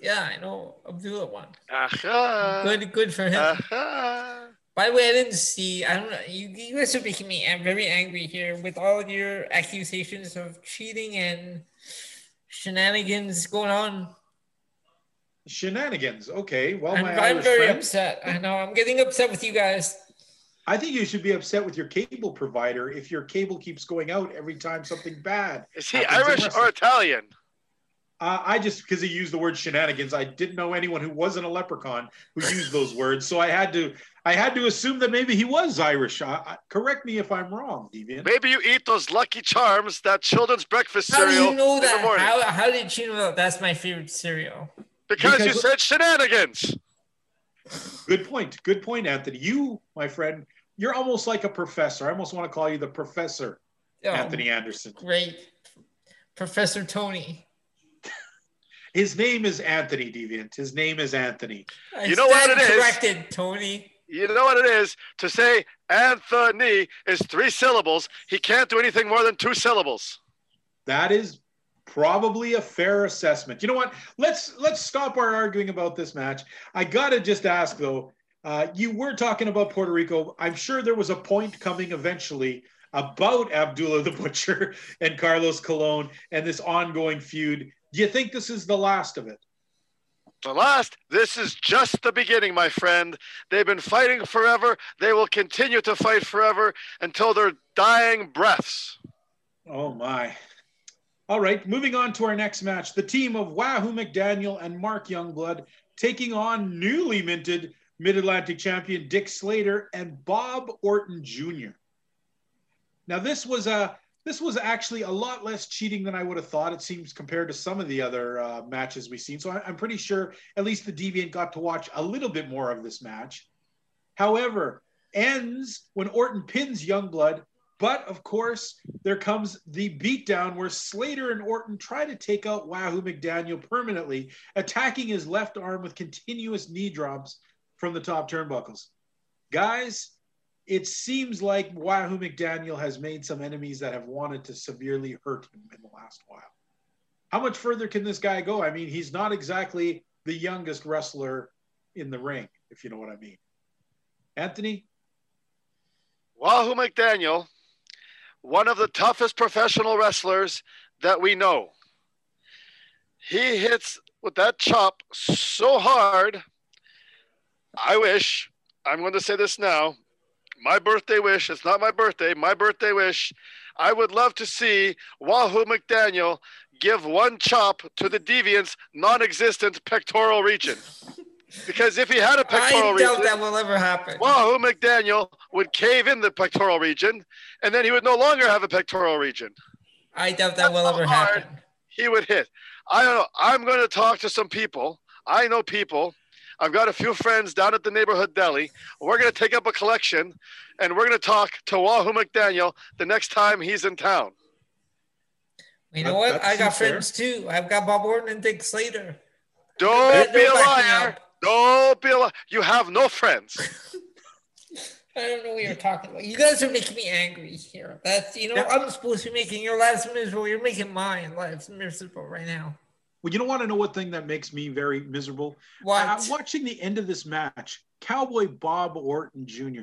Yeah, I know. Abdullah won. Aha. Good, good for him. Aha. By the way, I didn't see. I don't know. You, you guys are making me am- very angry here with all of your accusations of cheating and shenanigans going on. Shenanigans. Okay. Well, I'm, my I'm very friend, upset. I know. I'm getting upset with you guys. I think you should be upset with your cable provider if your cable keeps going out every time something bad. Is he Irish or Italian? Uh, I just because he used the word shenanigans, I didn't know anyone who wasn't a leprechaun who used those words, so I had to I had to assume that maybe he was Irish. I, I, correct me if I'm wrong, Deviant. Maybe you eat those Lucky Charms, that children's breakfast cereal. How do cereal you know that? morning. How, how did you know that? That's my favorite cereal. because, you said shenanigans. Good point. Good point, Anthony. You, my friend, you're almost like a professor. I almost want to call you the professor, Oh, Anthony Anderson. Great. Professor Tony. His name is Anthony Deviant. His name is Anthony. I You know what it is? Corrected, Tony. You know what it is to say Anthony is three syllables. He can't do anything more than two syllables. That is probably a fair assessment. You know what? Let's let's stop our arguing about this match. I gotta just ask though. Uh, you were talking about Puerto Rico. I'm sure there was a point coming eventually about Abdullah the Butcher and Carlos Colon and this ongoing feud. Do you think this is the last of it? The last, this is just the beginning, my friend. They've been fighting forever. They will continue to fight forever until their dying breaths. Oh, my. All right, moving on to our next match. The team of Wahoo McDaniel and Mark Youngblood taking on newly minted Mid Atlantic champion Dick Slater and Bob Orton Jr. Now, this was a this was actually a lot less cheating than I would have thought. It seems compared to some of the other uh, matches we've seen. So I, I'm pretty sure at least the Deviant got to watch a little bit more of this match. However, ends when Orton pins Youngblood. But of course, there comes the beatdown where Slater and Orton try to take out Wahoo McDaniel permanently, attacking his left arm with continuous knee drops from the top turnbuckles. Guys, it seems like Wahoo McDaniel has made some enemies that have wanted to severely hurt him in the last while. How much further can this guy go? I mean, he's not exactly the youngest wrestler in the ring, if you know what I mean. Anthony? Wahoo McDaniel, one of the toughest professional wrestlers that we know. He hits with that chop so hard. I wish, I'm going to say this now, my birthday wish, it's not my birthday, my birthday wish, I would love to see Wahoo McDaniel give one chop to the Deviant's non existent pectoral region. Because if he had a pectoral I region, doubt that will ever happen. Wahoo McDaniel would cave in the pectoral region, and then he would no longer have a pectoral region. I doubt that will ever happen. He would hit. I don't know. I'm going to talk to some people. I know people. I've got a few friends down at the neighborhood deli. We're going to take up a collection, and we're going to talk to Wahoo McDaniel the next time he's in town. You know That- what? that I got seems fair. friends too. I've got Bob Orton and Dick Slater. Don't be a liar. Don't be a liar. You have no friends. I don't know what you're talking about. You guys are making me angry here. That's you know Yeah. I'm supposed to be making your lives miserable. You're making mine lives miserable right now. Well, you don't want to know what thing that makes me very miserable? What? Uh, watching the end of this match, Cowboy Bob Orton Jr.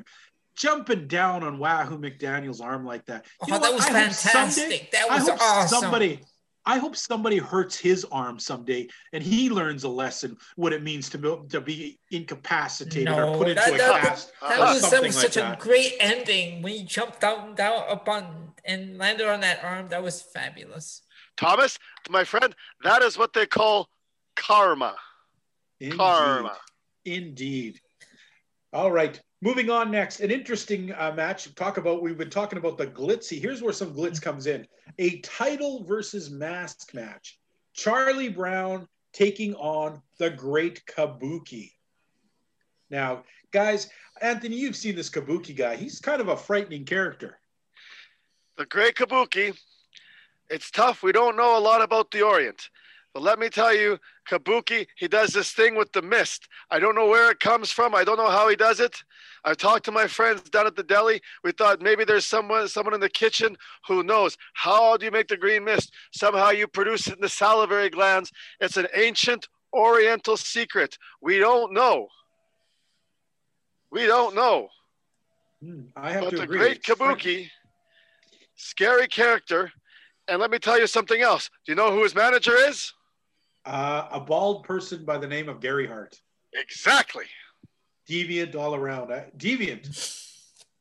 jumping down on Wahoo McDaniel's arm like that. oh, You know that was I fantastic. someday- that was awesome. somebody. I hope somebody hurts his arm someday, and he learns a lesson what it means to be, to be incapacitated No, or put into that, a that, cast. that was that was like such that. a great ending when he jumped down down up on and landed on that arm. That was fabulous. Thomas, my friend, that is what they call karma. Indeed. Karma. Indeed. All right. Moving on next, an interesting uh, match. Talk about we've been talking about the glitzy. Here's where some glitz comes in: a title versus mask match. Charlie Brown taking on the Great Kabuki. Now, guys, Anthony, you've seen this Kabuki guy. He's kind of a frightening character. The great Kabuki. It's tough. We don't know a lot about the Orient. But let me tell you, Kabuki, he does this thing with the mist. I don't know where it comes from. I don't know how he does it. I've talked to my friends down at the deli. We thought maybe there's someone someone in the kitchen who knows. How do you make the green mist? Somehow you produce it in the salivary glands. It's an ancient oriental secret. We don't know. We don't know. Hmm, I have But to the agree. great. Kabuki, scary character. And let me tell you something else. Do you know who his manager is? Uh, a bald person by the name of Gary Hart. Exactly. Deviant all around. Uh, Deviant.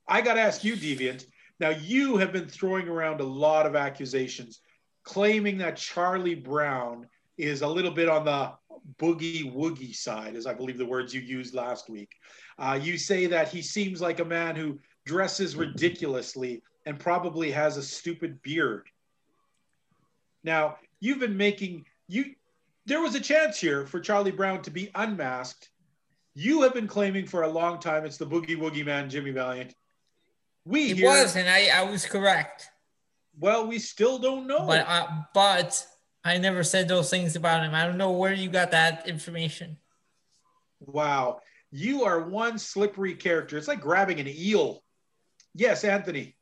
I got to ask you, Deviant. Now, you have been throwing around a lot of accusations claiming that Charlie Brown is a little bit on the boogie woogie side, as I believe the words you used last week. Uh, you say that he seems like a man who dresses ridiculously and probably has a stupid beard. Now, you've been making you there was a chance here for Charlie Brown to be unmasked. You have been claiming for a long time it's the boogie woogie man, Jimmy Valiant. We It here, was, and I, I was correct. well, we still don't know. But uh, but I never said those things about him. I don't know where you got that information. wow, you are one slippery character. It's like grabbing an eel. Yes, Anthony.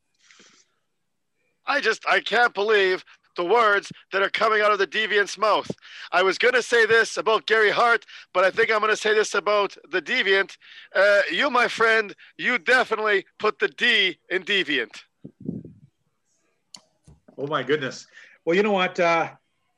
I just I can't believe the words that are coming out of the deviant's mouth. I was going to say this about Gary Hart, but I think I'm going to say this about the deviant. Uh, you, my friend, you definitely put the D in deviant. Oh my goodness. Well, you know what? Uh,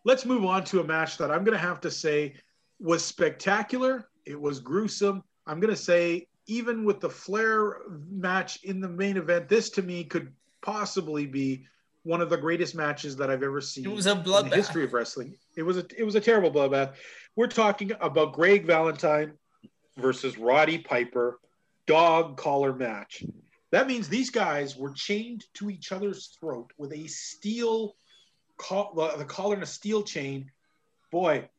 let's move on to a match that I'm going to have to say was spectacular. It was gruesome. I'm going to say, even with the Flair match in the main event, this to me could possibly be one of the greatest matches that I've ever seen. It was a bloodbath. history of wrestling. It was a it was a terrible bloodbath. We're talking about Greg Valentine versus Roddy Piper dog collar match. That means these guys were chained to each other's throat with a steel col- uh, the collar and a steel chain. Boy,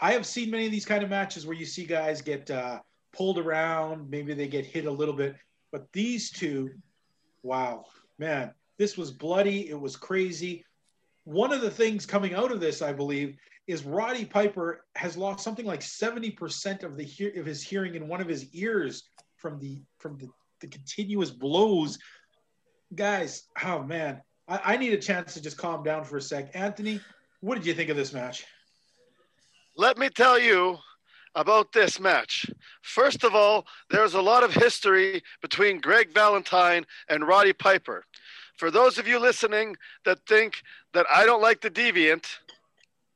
I have seen many of these kind of matches where you see guys get uh, pulled around, maybe they get hit a little bit, but these two, wow, man, this was bloody. It was crazy. One of the things coming out of this, I believe, is Roddy Piper has lost something like 70% of the hear- of his hearing in one of his ears from the from the, the continuous blows. Guys, oh man, I, I need a chance to just calm down for a sec. Anthony, what did you think of this match? Let me tell you about this match. First of all, there's a lot of history between Greg Valentine and Roddy Piper. For those of you listening that think that I don't like the Deviant,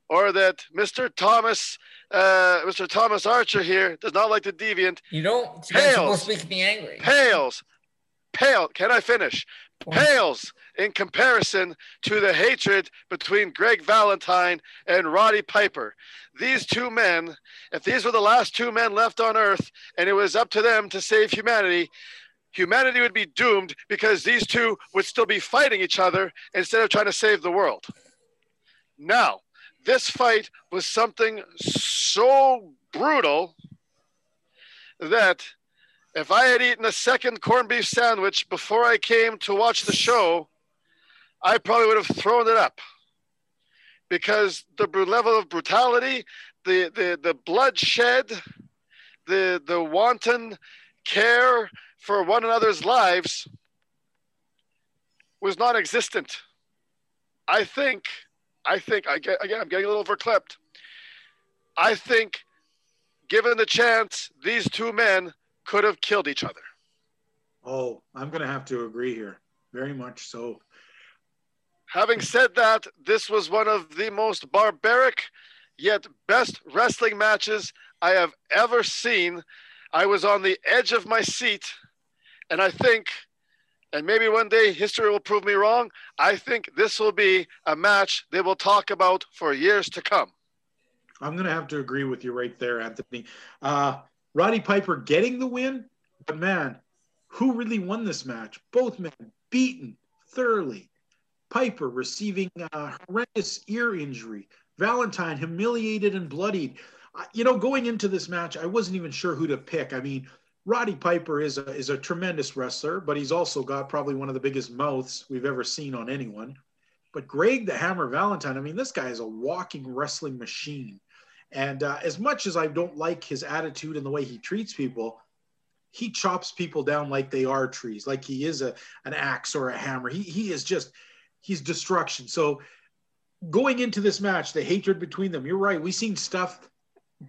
or that Mr. Thomas, uh, Mr. Thomas Archer here does not like the Deviant, You don't. Pales. supposed to make me angry. pales, pale. Can I finish? Pales in comparison to the hatred between Greg Valentine and Roddy Piper. These two men, if these were the last two men left on earth and it was up to them to save humanity, humanity would be doomed because these two would still be fighting each other instead of trying to save the world. Now, this fight was something so brutal that if I had eaten a second corned beef sandwich before I came to watch the show, I probably would have thrown it up because the level of brutality, the, the, the bloodshed, the, the wanton care for one another's lives was non existent. I think, I think, I get, again, I'm getting a little overclipped. I think, given the chance, these two men could have killed each other. Oh, I'm going to have to agree here. Very much so. Having said that, this was one of the most barbaric yet best wrestling matches I have ever seen. I was on the edge of my seat, and I think, and maybe one day history will prove me wrong, I think this will be a match they will talk about for years to come. I'm going to have to agree with you right there, Anthony. Uh, Roddy Piper getting the win, but man, who really won this match? Both men beaten thoroughly. Piper receiving a horrendous ear injury. Valentine humiliated and bloodied. You know, going into this match, I wasn't even sure who to pick. I mean, Roddy Piper is a, is a tremendous wrestler, but he's also got probably one of the biggest mouths we've ever seen on anyone. But Greg the Hammer Valentine, I mean, this guy is a walking wrestling machine. And uh, as much as I don't like his attitude and the way he treats people, he chops people down like they are trees, like he is a an axe or a hammer. He he is just he's destruction. So going into this match, the hatred between them, you're right. We've seen stuff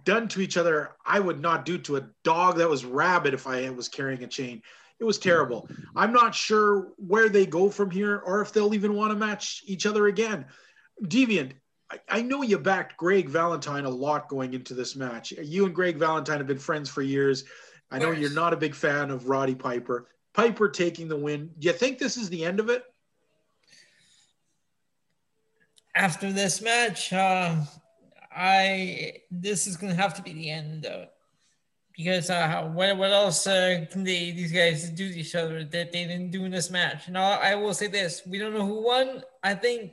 done to each other I would not do to a dog that was rabid if I was carrying a chain. It was terrible. I'm not sure where they go from here or if they'll even want to match each other again. Deviant, I, I know you backed Greg Valentine a lot going into this match. You and Greg Valentine have been friends for years. I know you're not a big fan of Roddy Piper. Piper taking the win. Do you think this is the end of it? After this match, uh, I this is gonna have to be the end though, because uh, what what else uh, can they these guys do to each other that they didn't do in this match? And I, I will say this: we don't know who won. I think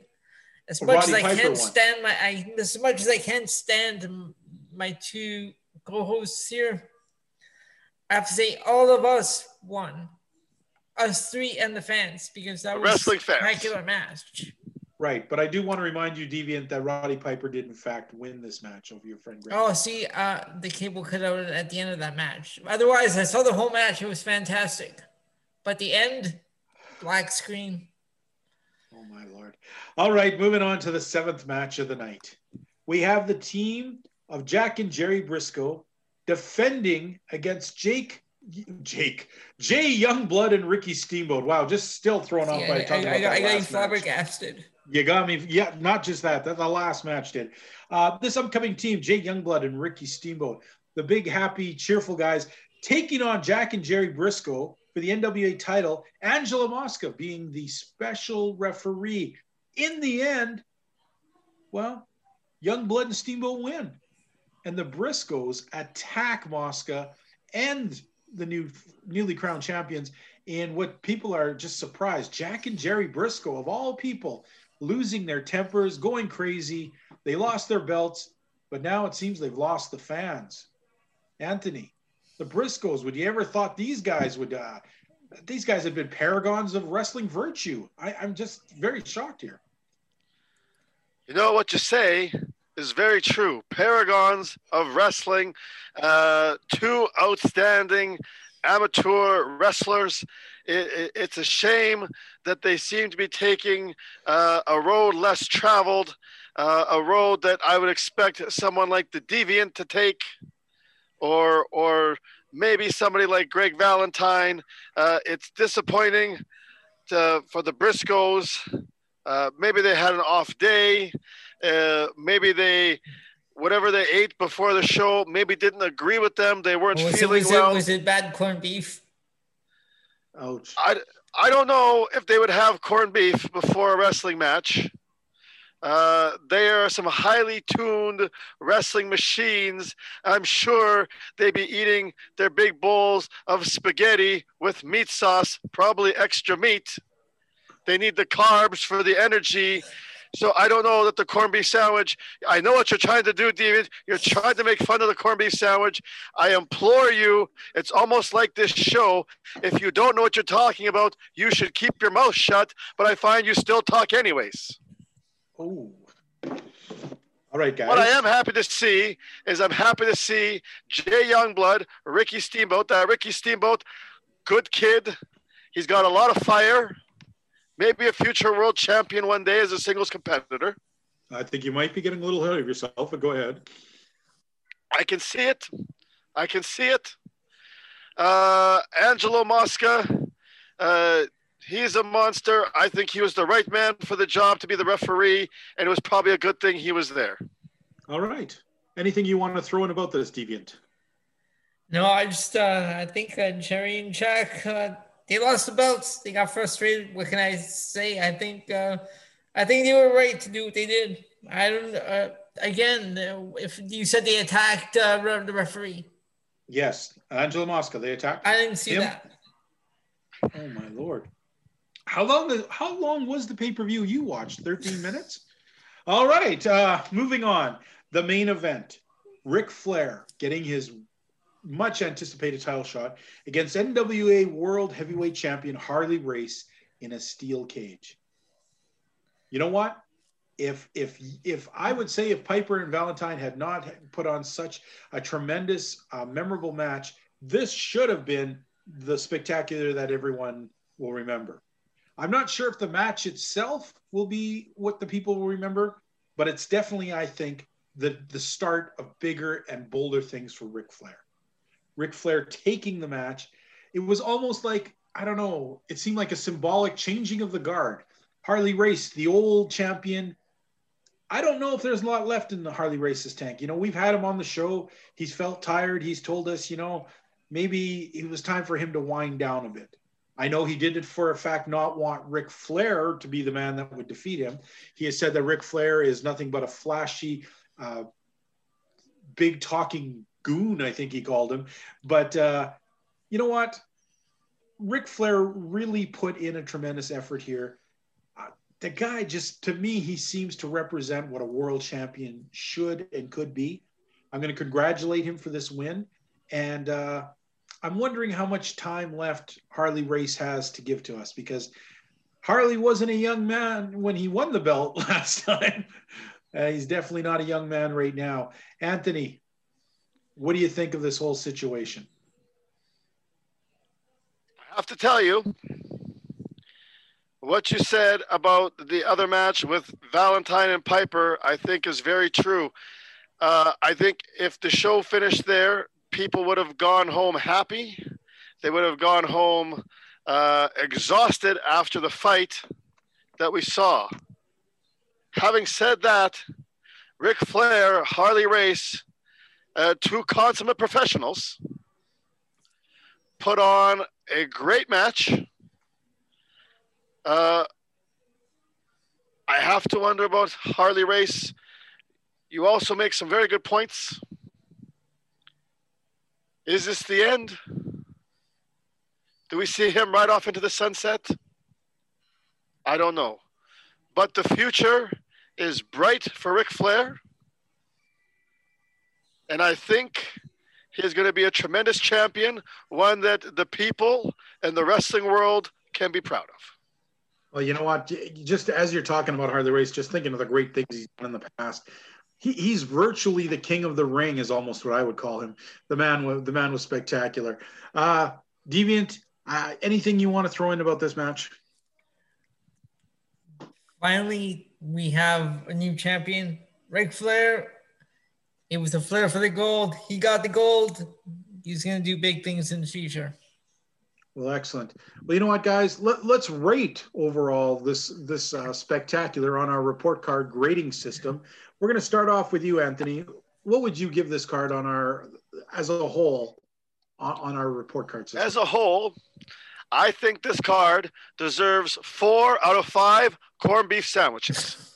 as Well, much Roddy as I Piper can't won. stand my I as much as I can't stand my two co-hosts here, I have to say all of us won. Us three and the fans because that The was wrestling a fans. spectacular match. Right, but I do want to remind you, Deviant, that Roddy Piper did in fact win this match over your friend Greg. Oh, see, uh, the cable cut out at the end of that match. Otherwise, I saw the whole match. It was fantastic. But the end, black screen. Oh my lord! All right, moving on to the seventh match of the night. We have the team of Jack and Jerry Briscoe defending against Jake, Jake, Jay Youngblood and Ricky Steamboat. Wow, just still thrown off by I, I, talking I, about got- I that got flabbergasted. You got me. Yeah, not just that. That the last match did. Uh, this upcoming team, Jay Youngblood and Ricky Steamboat, the big, happy, cheerful guys, taking on Jack and Jerry Briscoe for the NWA title. Angelo Mosca being the special referee. In the end, well, Youngblood and Steamboat win, and the Briscoes attack Mosca and the new newly crowned champions. And what people are just surprised, Jack and Jerry Briscoe, of all people, losing their tempers, going crazy. They lost their belts, but now it seems they've lost the fans. Anthony, the Briscoes, would you ever thought these guys would uh, these guys have been paragons of wrestling virtue. I, I'm just very shocked here. You know what you say is very true. Paragons of wrestling, uh, two outstanding amateur wrestlers. It, it, it's a shame that they seem to be taking uh, a road less traveled, uh, a road that I would expect someone like the Deviant to take, or or maybe somebody like Greg Valentine. Uh, it's disappointing to, for the Briscoes. Uh, maybe they had an off day. Uh, maybe they whatever they ate before the show maybe didn't agree with them. They weren't Was it, feeling was, well. it, was it bad corned beef? Ouch. I, I don't know if they would have corned beef before a wrestling match. Uh, they are some highly tuned wrestling machines. I'm sure they'd be eating their big bowls of spaghetti with meat sauce, probably extra meat. They need the carbs for the energy. So I don't know that the corned beef sandwich. I know what you're trying to do, David. You're trying to make fun of the corned beef sandwich. I implore you. It's almost like this show. If you don't know what you're talking about, you should keep your mouth shut. But I find you still talk anyways. Oh. All right, guys. What I am happy to see is I'm happy to see Jay Youngblood, Ricky Steamboat. That Ricky Steamboat, good kid. He's got a lot of fire. Maybe a future world champion one day as a singles competitor. I think you might be getting a little ahead of yourself, but go ahead. I can see it. I can see it. Uh, Angelo Mosca, uh, he's a monster. I think he was the right man for the job to be the referee, and it was probably a good thing he was there. All right. Anything you want to throw in about this deviant? No, I just uh, I think uh, Jerry and Jack uh, they lost the belts. They got frustrated. What can I say? I think uh, I think they were right to do what they did. I don't. Uh, again, uh, if you said they attacked uh, the referee, Yes. Angelo Mosca, they attacked. I didn't see him? that. Oh my lord. How long how long was the pay-per-view you watched? 13 minutes? All right, uh moving on. The main event. Ric Flair getting his much anticipated title shot against NWA World Heavyweight Champion Harley Race in a steel cage. You know what? If if if I would say if Piper and Valentine had not put on such a tremendous, uh, memorable match, this should have been the spectacular that everyone will remember. I'm not sure if the match itself will be what the people will remember, but it's definitely, I think, the the start of bigger and bolder things for Ric Flair. Ric Flair taking the match. It was almost like, I don't know, it seemed like a symbolic changing of the guard. Harley Race, the old champion. I don't know if there's a lot left in the Harley Race's tank. You know, we've had him on the show. He's felt tired. He's told us, you know, maybe it was time for him to wind down a bit. I know he did it for a fact not want Ric Flair to be the man that would defeat him. He has said that Ric Flair is nothing but a flashy, uh, big talking goon, I think he called him. But uh, you know what? Ric Flair really put in a tremendous effort here. Uh, the guy just, to me, he seems to represent what a world champion should and could be. I'm going to congratulate him for this win. And uh, I'm wondering how much time left Harley Race has to give to us because Harley wasn't a young man when he won the belt last time. Uh, he's definitely not a young man right now. Anthony, what do you think of this whole situation? I have to tell you what you said about the other match with Valentine and Piper, I think is very true. Uh, I think if the show finished there, people would have gone home happy. They would have gone home uh, exhausted after the fight that we saw. having said that, Ric Flair, Harley Race, uh, two consummate professionals, put on a great match. Uh, I have to wonder about Harley Race. You also make some very good points. Is this the end? Do we see him right off into the sunset? I don't know. But the future is bright for Ric Flair. And I think he's going to be a tremendous champion, one that the people and the wrestling world can be proud of. Well, you know what? Just as you're talking about Harley Race, just thinking of the great things he's done in the past. He, he's virtually the king of the ring, is almost what I would call him. The man, was, the man was spectacular. Uh, Deviant, uh, anything you want to throw in about this match? Finally, we have a new champion, Ric Flair. It was a Flair for the gold. He got the gold. He's going to do big things in the future. Well, excellent. Well, you know what, guys? Let, us rate overall this this uh, spectacular on our report card grading system. We're going to start off with you, Anthony. What would you give this card on our as a whole on, on our report card system? As a whole, I think this card deserves four out of five corned beef sandwiches.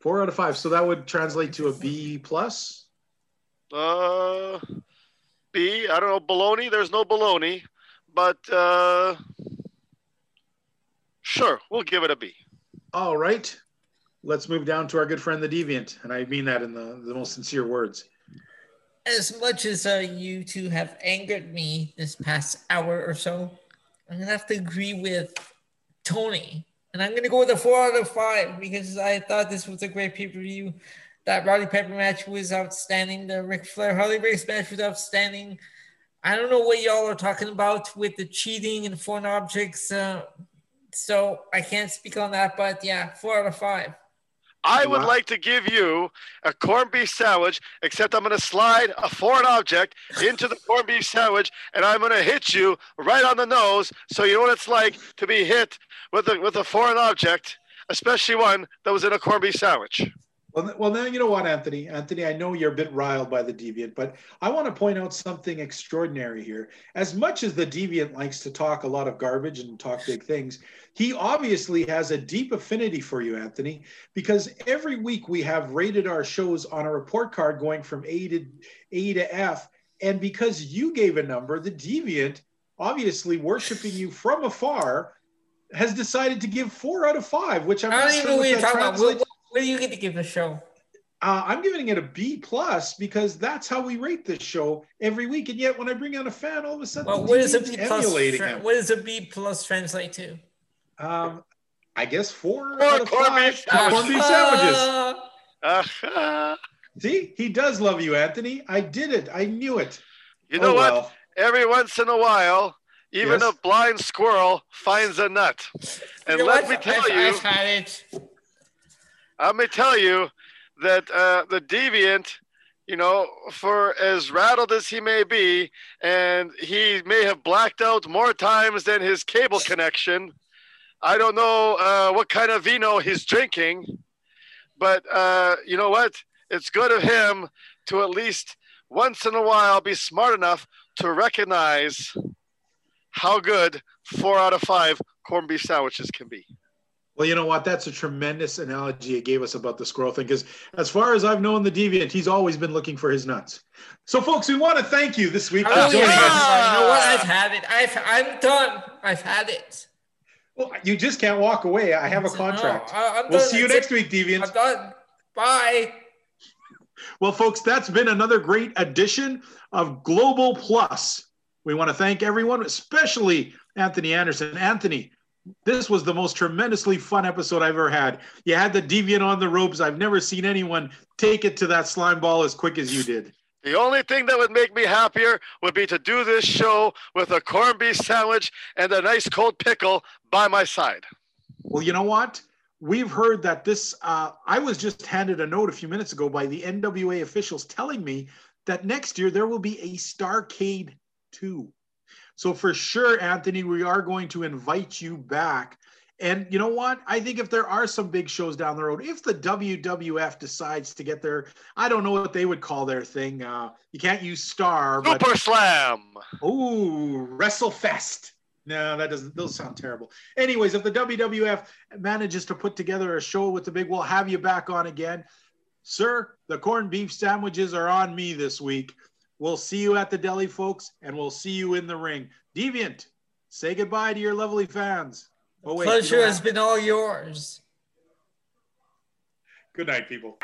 Four out of five. So that would translate to a B plus. Uh, B. I don't know. Baloney. There's no baloney but uh, sure, we'll give it a B. All right. Let's move down to our good friend the Deviant, and I mean that in the, the most sincere words. As much as uh, you two have angered me this past hour or so, I'm gonna have to agree with Tony, and I'm gonna go with a four out of five because I thought this was a great pay per view. That Roddy Piper match was outstanding. The Ric Flair Harley Race match was outstanding. I don't know what y'all are talking about with the cheating and foreign objects. Uh, so I can't speak on that, but yeah, four out of five. I would like to give you a corned beef sandwich, except I'm going to slide a foreign object into the corned beef sandwich, and I'm going to hit you right on the nose, so you know what it's like to be hit with a with a foreign object, especially one that was in a corned beef sandwich. Well, well, now you know what, Anthony. Anthony, I know you're a bit riled by the deviant, but I want to point out something extraordinary here. As much as the deviant likes to talk a lot of garbage and talk big things, he obviously has a deep affinity for you, Anthony, because every week we have rated our shows on a report card going from A to A to F, and because you gave a number, the deviant, obviously worshiping you from afar, has decided to give four out of five, which I'm not sure what that translates. What do you get to give the show? Uh, I'm giving it a B plus because that's how we rate this show every week. And yet, when I bring on a fan, all of a sudden, well, what is a B plus? Tra- what does a B plus translate to? Um, I guess four out of five corned beef sandwiches. See, he does love you, Anthony. I did it. I knew it. You know oh, what? Well. Every once in a while, even yes. a blind squirrel finds a nut. And you know let what? me tell I've, you, I've I may tell you that uh, the deviant, you know, for as rattled as he may be, and he may have blacked out more times than his cable connection. I don't know uh, what kind of vino he's drinking, but uh, you know what? It's good of him to at least once in a while be smart enough to recognize how good four out of five corned beef sandwiches can be. Well, you know what? That's a tremendous analogy it gave us about the squirrel thing. Because as far as I've known the deviant, he's always been looking for his nuts. So, folks, we want to thank you this week for oh, joining yeah. us. You know what? I've had it. I've, I'm done. I've had it. Well, you just can't walk away. I have a contract. No, we'll see you next week, Deviant. I'm done. Bye. Well, folks, that's been another great edition of Global Plus. We want to thank everyone, especially Anthony Anderson. Anthony, this was the most tremendously fun episode I've ever had. You had the deviant on the ropes. I've never seen anyone take it to that slime ball as quick as you did. The only thing that would make me happier would be to do this show with a corned beef sandwich and a nice cold pickle by my side. Well, you know what? We've heard that this, uh, I was just handed a note a few minutes ago by the NWA officials telling me that next year there will be a Starcade 2. So for sure, Anthony, we are going to invite you back. And you know what? I think if there are some big shows down the road, if the WWF decides to get their, I don't know what they would call their thing. Uh, you can't use Star, but Super Slam. Ooh, WrestleFest. No, that doesn't. Those sound terrible. Anyways, if the WWF manages to put together a show with the big, we'll have you back on again, sir. The corned beef sandwiches are on me this week. We'll see you at the deli, folks, and we'll see you in the ring. Deviant, say goodbye to your lovely fans. Oh, wait, you Pleasure has been all yours. Good night, people.